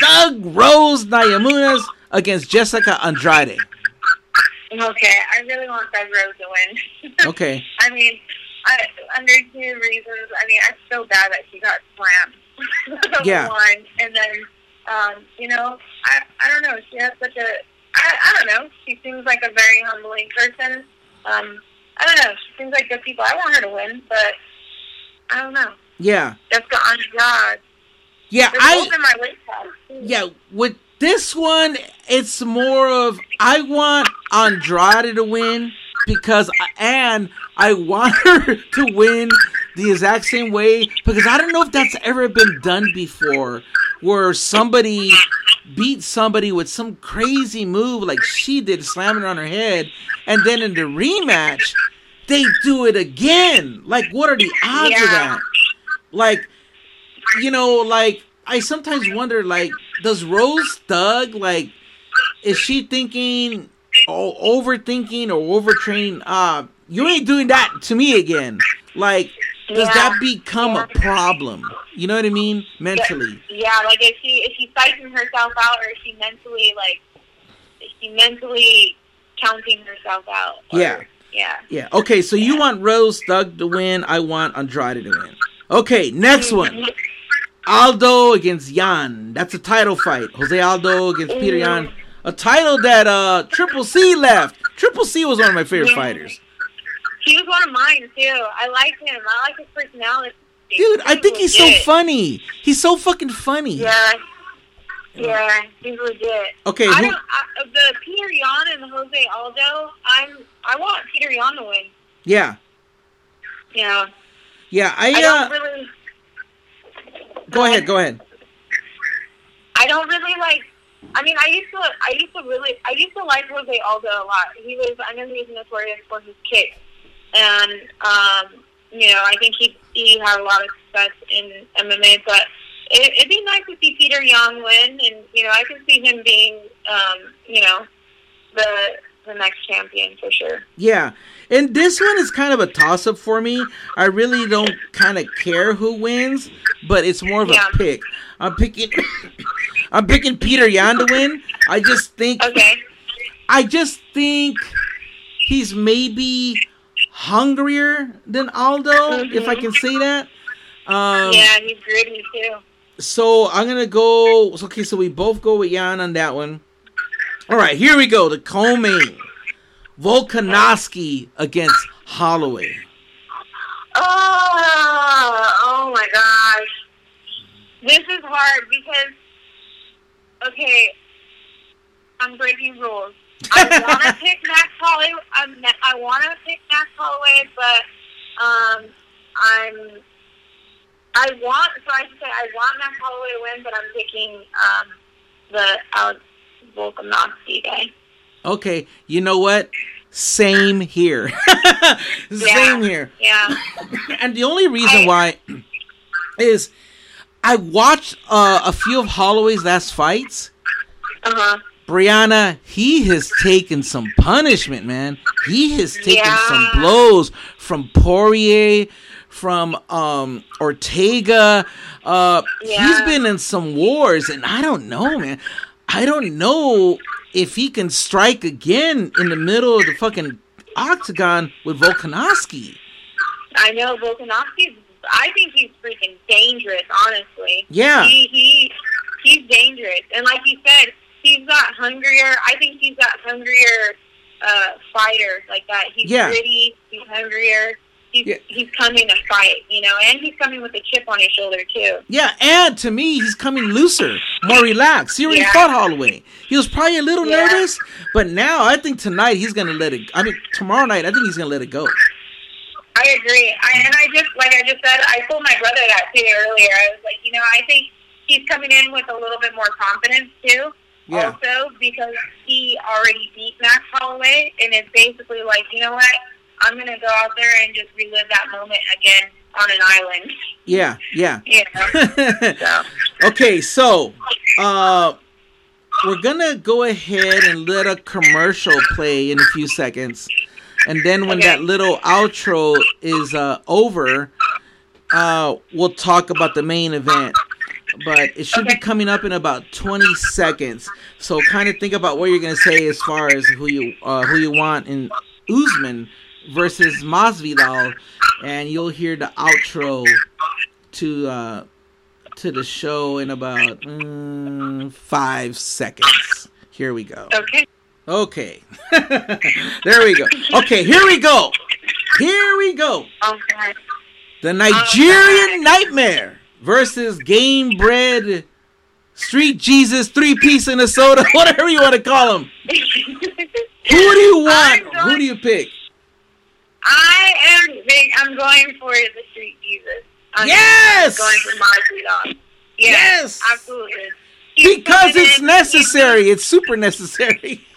Thug Rose Namajunas against Jessica Andrade. Okay, I really want Thug Rose to win. *laughs* Okay. I mean, I, under two reasons. I mean, I feel bad that she got slammed. *laughs* Yeah. One, and then, um, you know, I I don't know. She has such a I I don't know. She seems like a very humbling person. Um, I don't know. She seems like good people. I want her to win, but I don't know. Yeah. Jessica Andrade. Yeah, They're I both in my weight yeah, with this one it's more of I want Andrade to win because and I want *laughs* her to win the exact same way because I don't know if that's ever been done before where somebody beat somebody with some crazy move like she did slamming her on her head and then in the rematch they do it again. Like what are the odds of that? Like you know like i sometimes wonder like does rose thug like is she thinking or overthinking or overtraining uh you ain't doing that to me again like does Yeah. that become a problem you know what i mean mentally Yeah, like if she if she's psyching herself out, or is she mentally like is she mentally counting herself out? Or- Yeah. yeah. yeah okay so you want rose thug to win i want andrade to win okay next one Aldo against Yan. That's a title fight. Jose Aldo against Peter Yan. A title that uh Triple C left. Triple C was one of my favorite Yeah. fighters. He was one of mine too. I like him. I like his personality. Dude, I think he's so funny. He's so fucking funny. Yeah. Yeah, he's legit. Okay, I who, don't. I, the Peter Yan and Jose Aldo. I'm. I want Peter Yan to win. yeah. Know. Yeah, I I don't uh really. go ahead, go ahead. I don't really like. I mean, I used to. I used to really. I used to like Jose Aldo a lot. He was. I know he was notorious for his kicks, and um, you know, I think he he had a lot of success in MMA. But it, it'd be nice to see Peter Yan win, and you know, I can see him being, um, you know, the the next champion for sure. Yeah. And this one is kind of a toss up for me. I really don't kind of care who wins, but it's more of Yeah. a pick. I'm picking *coughs* I'm picking Peter Yan to win. I just think Okay. I just think he's maybe hungrier than Aldo, if I can say that. Um, yeah, he's gritty too. So I'm gonna go. Okay, so we both go with Yan on that one. All right, here we go. The co-main: Volkanovski against Holloway. Oh, oh my gosh. This is hard because, okay, I'm breaking rules. I *laughs* want to pick Max Holloway. I'm, I want to pick Max Holloway, but um, I'm. I want. So I should say I want Max Holloway to win, but I'm picking um, the Alex Volkanovski guy. Okay, you know what? Same here. *laughs* Same here. Yeah. *laughs* And the only reason why is I watched uh, a few of Holloway's last fights. Uh huh. Brianna, he has taken some punishment, man. He has taken Yeah. some blows from Poirier, from um, Ortega. Uh, He's Yeah. been in some wars, and I don't know, man. I don't know if he can strike again in the middle of the fucking octagon with Volkanovski. I know Volkanovski's. I think he's freaking dangerous. Honestly. Yeah. He he he's dangerous, and like you said, he's got hungrier. I think he's got hungrier uh, fighter like that. He's Yeah. gritty. He's hungrier. He's Yeah. he's coming to fight, you know, and he's coming with a chip on his shoulder too. Yeah, and to me, he's coming looser, more relaxed. He already Yeah. fought Holloway. He was probably a little Yeah. nervous, but now I think tonight he's gonna let it. I mean, tomorrow night I think he's gonna let it go. I agree. I, and I just, like I just said, I told my brother that too earlier. I was like, you know, I think he's coming in with a little bit more confidence too. Yeah. Also, because he already beat Max Holloway, and it's basically like, you know what? I'm gonna go out there and just relive that moment again on an island. Yeah, yeah. *laughs* Know. so, *laughs* okay, so uh, we're gonna go ahead and let a commercial play in a few seconds, and then when Okay. that little outro is uh, over, uh, we'll talk about the main event. but it should be coming up in about 20 seconds. So kind of think about what you're gonna say as far as who you uh, who you want in Usman versus Masvidal, and you'll hear the outro to uh, to the show in about mm, five seconds. Here we go. Okay. Okay, *laughs* there we go. Okay, here we go. Here we go. Okay. The Nigerian Nightmare versus Gamebred Street Jesus Three Piece in a Soda, *laughs* whatever you want to call him. Who do you want? Going- Who do you pick? I am big. I'm going for the Street Jesus. I'm Yes! going for Masvidal. Yeah, Yes! absolutely. He's Because it's in- necessary. It's super necessary. *laughs*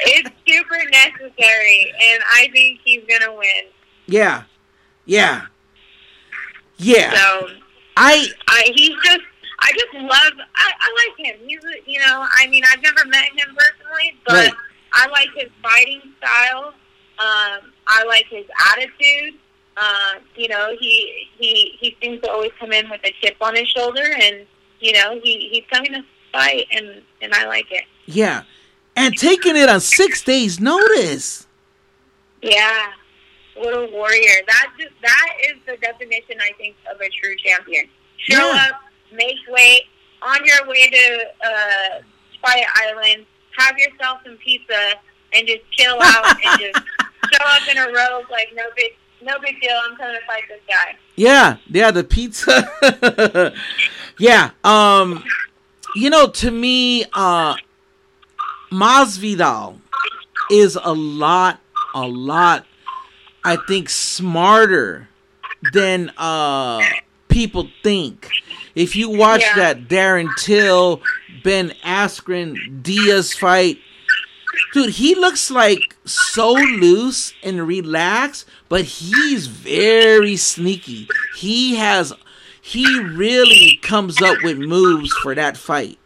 It's super necessary, and I think he's gonna win. Yeah, yeah, yeah. So I I, he's just. I just love. I, I like him. He's, a- you know, I mean, I've never met him personally, but Right. I like his fighting style. Um, I like his attitude. Uh, you know, he he he seems to always come in with a chip on his shoulder, and you know, he he's coming to fight, and and I like it. yeah, and taking it on six days' notice. Yeah, what a warrior! That just that is the definition, I think, of a true champion. Show Yeah. up, make weight, on your way to uh, Fight Island, have yourself some pizza, and just chill *laughs* out and just show up in a robe like no big no big deal. I'm coming to fight this guy. Yeah, yeah, the pizza. *laughs* yeah, um, you know, to me, uh, Masvidal is a lot, a lot, I think, smarter than uh people think. If you watch Yeah. that Darren Till, Ben Askren, Diaz fight, dude, he looks like so loose and relaxed, but he's very sneaky. He has, he really comes up with moves for that fight.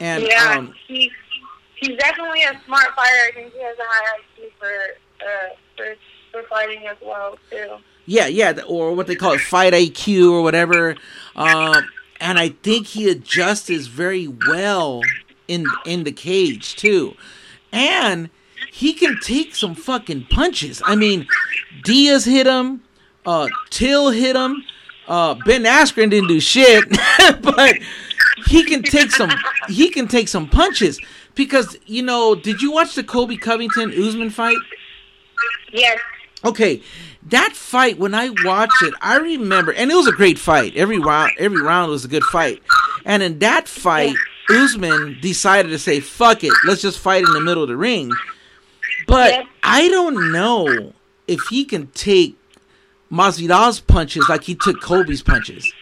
And yeah, um, he's he's definitely a smart fighter. I think he has a high IQ for uh, for for fighting as well too. Yeah, yeah, or what they call it, fight IQ or whatever. Um, and I think he adjusts very well in in the cage too, and he can take some fucking punches. I mean, Diaz hit him, uh, Till hit him, uh, Ben Askren didn't do shit, *laughs* but he can take some he can take some punches because you know. Did you watch the Colby Covington Usman fight? Yes, Okay, that fight when I watched it, I remember, and it was a great fight. Every round, every round was a good fight. And in that fight, Usman decided to say, "Fuck it, let's just fight in the middle of the ring." But Yeah. I don't know if he can take Masvidal's punches like he took Colby's punches.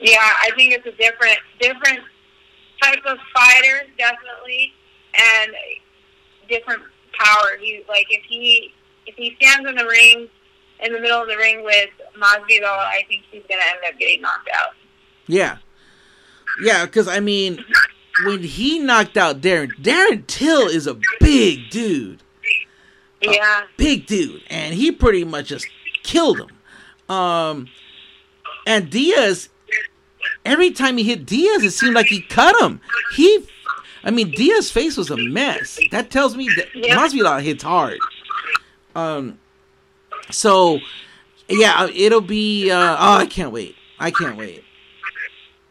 Yeah, I think it's a different different type of fighter, definitely, and different power. He like if he if he stands in the ring in the middle of the ring with Masvidal, I think he's gonna end up getting knocked out. Yeah, yeah, because I mean, when he knocked out Darren, Darren Till is a big dude. Yeah, big dude, and he pretty much just killed him. Um, and Diaz, every time he hit Diaz, it seemed like he cut him. He, I mean, Diaz's face was a mess. That tells me that Yeah. Masvidal hits hard. Um, so yeah, it'll be. Uh, oh, I can't wait. I can't wait.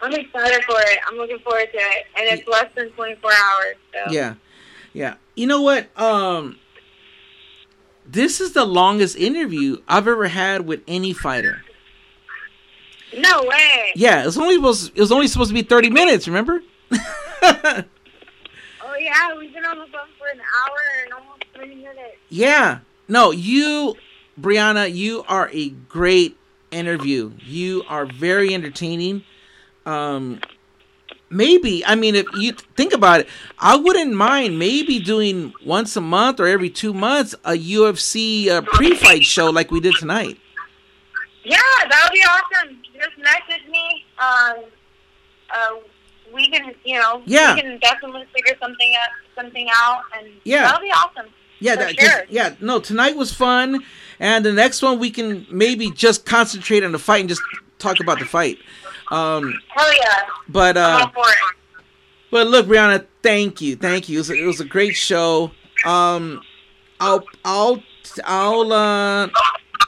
I'm excited for it. I'm looking forward to it, and it's less than 24 hours. So Yeah, yeah. You know what? Um, this is the longest interview I've ever had with any fighter. No way. Yeah, it was only supposed. It was only supposed to be thirty minutes. Remember? *laughs* Oh yeah, we've been on the phone for an hour and almost 30 minutes. yeah. No, you, Brianna, you are a great interview. You are very entertaining. Um, maybe I mean, if you think about it, I wouldn't mind maybe doing once a month or every two months a UFC uh, pre-fight show like we did tonight. Yeah, that would be awesome. Just message me. Um, uh, we can, you know, Yeah. we can definitely figure something out, something out, and Yeah. that'll be awesome. Yeah, that, sure. yeah. No, tonight was fun, and the next one we can maybe just concentrate on the fight and just talk about the fight. Um, Hell yeah. but uh, all for it. but look, Brianna, thank you, thank you. It was a, it was a great show. Um, I'll I'll I'll uh,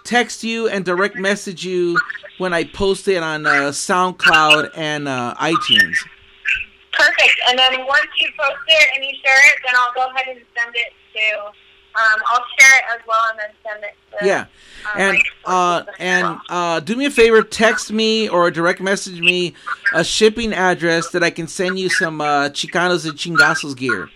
text you and direct message you when I post it on uh, SoundCloud and uh, iTunes. Perfect. And then once you post it and you share it, then I'll go ahead and send it to. Um, I'll share it as well and then send it to. Yeah. um, And uh and well. uh do me a favor, text me or direct message me a shipping address that I can send you some uh Chicanos and Chingazos gear.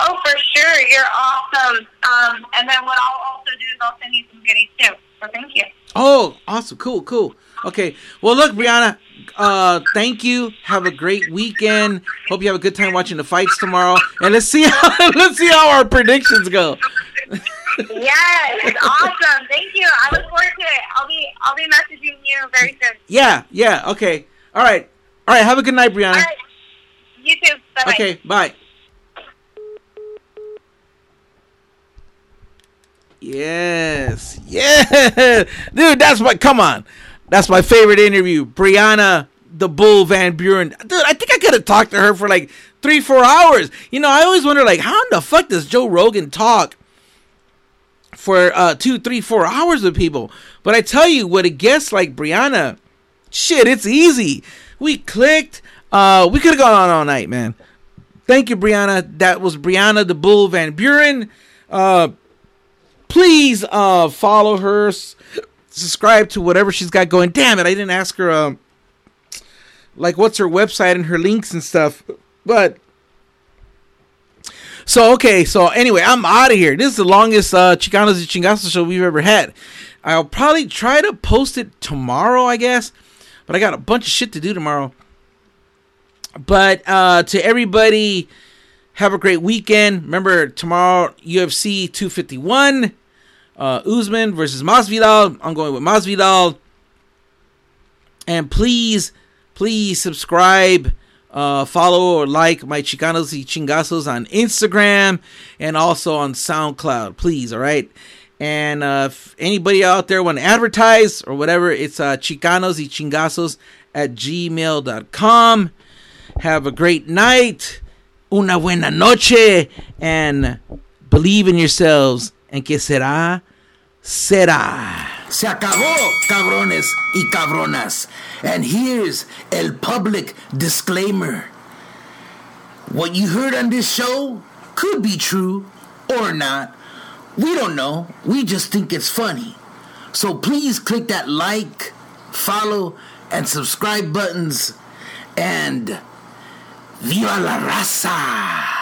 Oh, for sure. You're awesome. Um, and then what I'll also do is I'll send you some goodies too. So thank you. Oh, awesome. Cool, cool. Okay. Well, look, Brianna, uh thank you. Have a great weekend. Hope you have a good time watching the fights tomorrow. And let's see how *laughs* let's see how our predictions go. Yes, awesome. Thank you. I look forward to it. I'll be I'll be messaging you very soon. Yeah, yeah. Okay. All right. All right. Have a good night, Brianna. All right. You too. Bye bye. Okay, bye. Yes, yeah, *laughs* dude. That's my come on. That's my favorite interview. Brianna the Bull Van Buren. Dude, I think I could have talked to her for like three, four hours. You know, I always wonder like how in the fuck does Joe Rogan talk for uh two, three, four hours with people? But I tell you, with a guest like Brianna, shit, it's easy. We clicked. Uh, we could have gone on all night, man. Thank you, Brianna. That was Brianna the Bull Van Buren. Uh, please uh, follow her, s- subscribe to whatever she's got going. Damn it, I didn't ask her, um, like, what's her website and her links and stuff. But so okay, so anyway, I'm out of here. This is the longest uh, Chicanos y Chingazos show we've ever had. I'll probably try to post it tomorrow, I guess, but I got a bunch of shit to do tomorrow. But uh, to everybody, have a great weekend. Remember tomorrow UFC 251, uh, Usman versus Masvidal. I'm going with Masvidal. And please, please subscribe, uh, follow or like my Chicanos y Chingazos on Instagram and also on SoundCloud. Please, all right. And uh, if anybody out there want to advertise or whatever, it's uh, Chicanos y Chingazos at gmail.com. Have a great night, una buena noche, and believe in yourselves. And que será, será. Se acabó, cabrones y cabronas. And here's el public disclaimer. What you heard on this show could be true or not. We don't know. We just think it's funny. So please click that like, follow, and subscribe buttons. And viva la raza!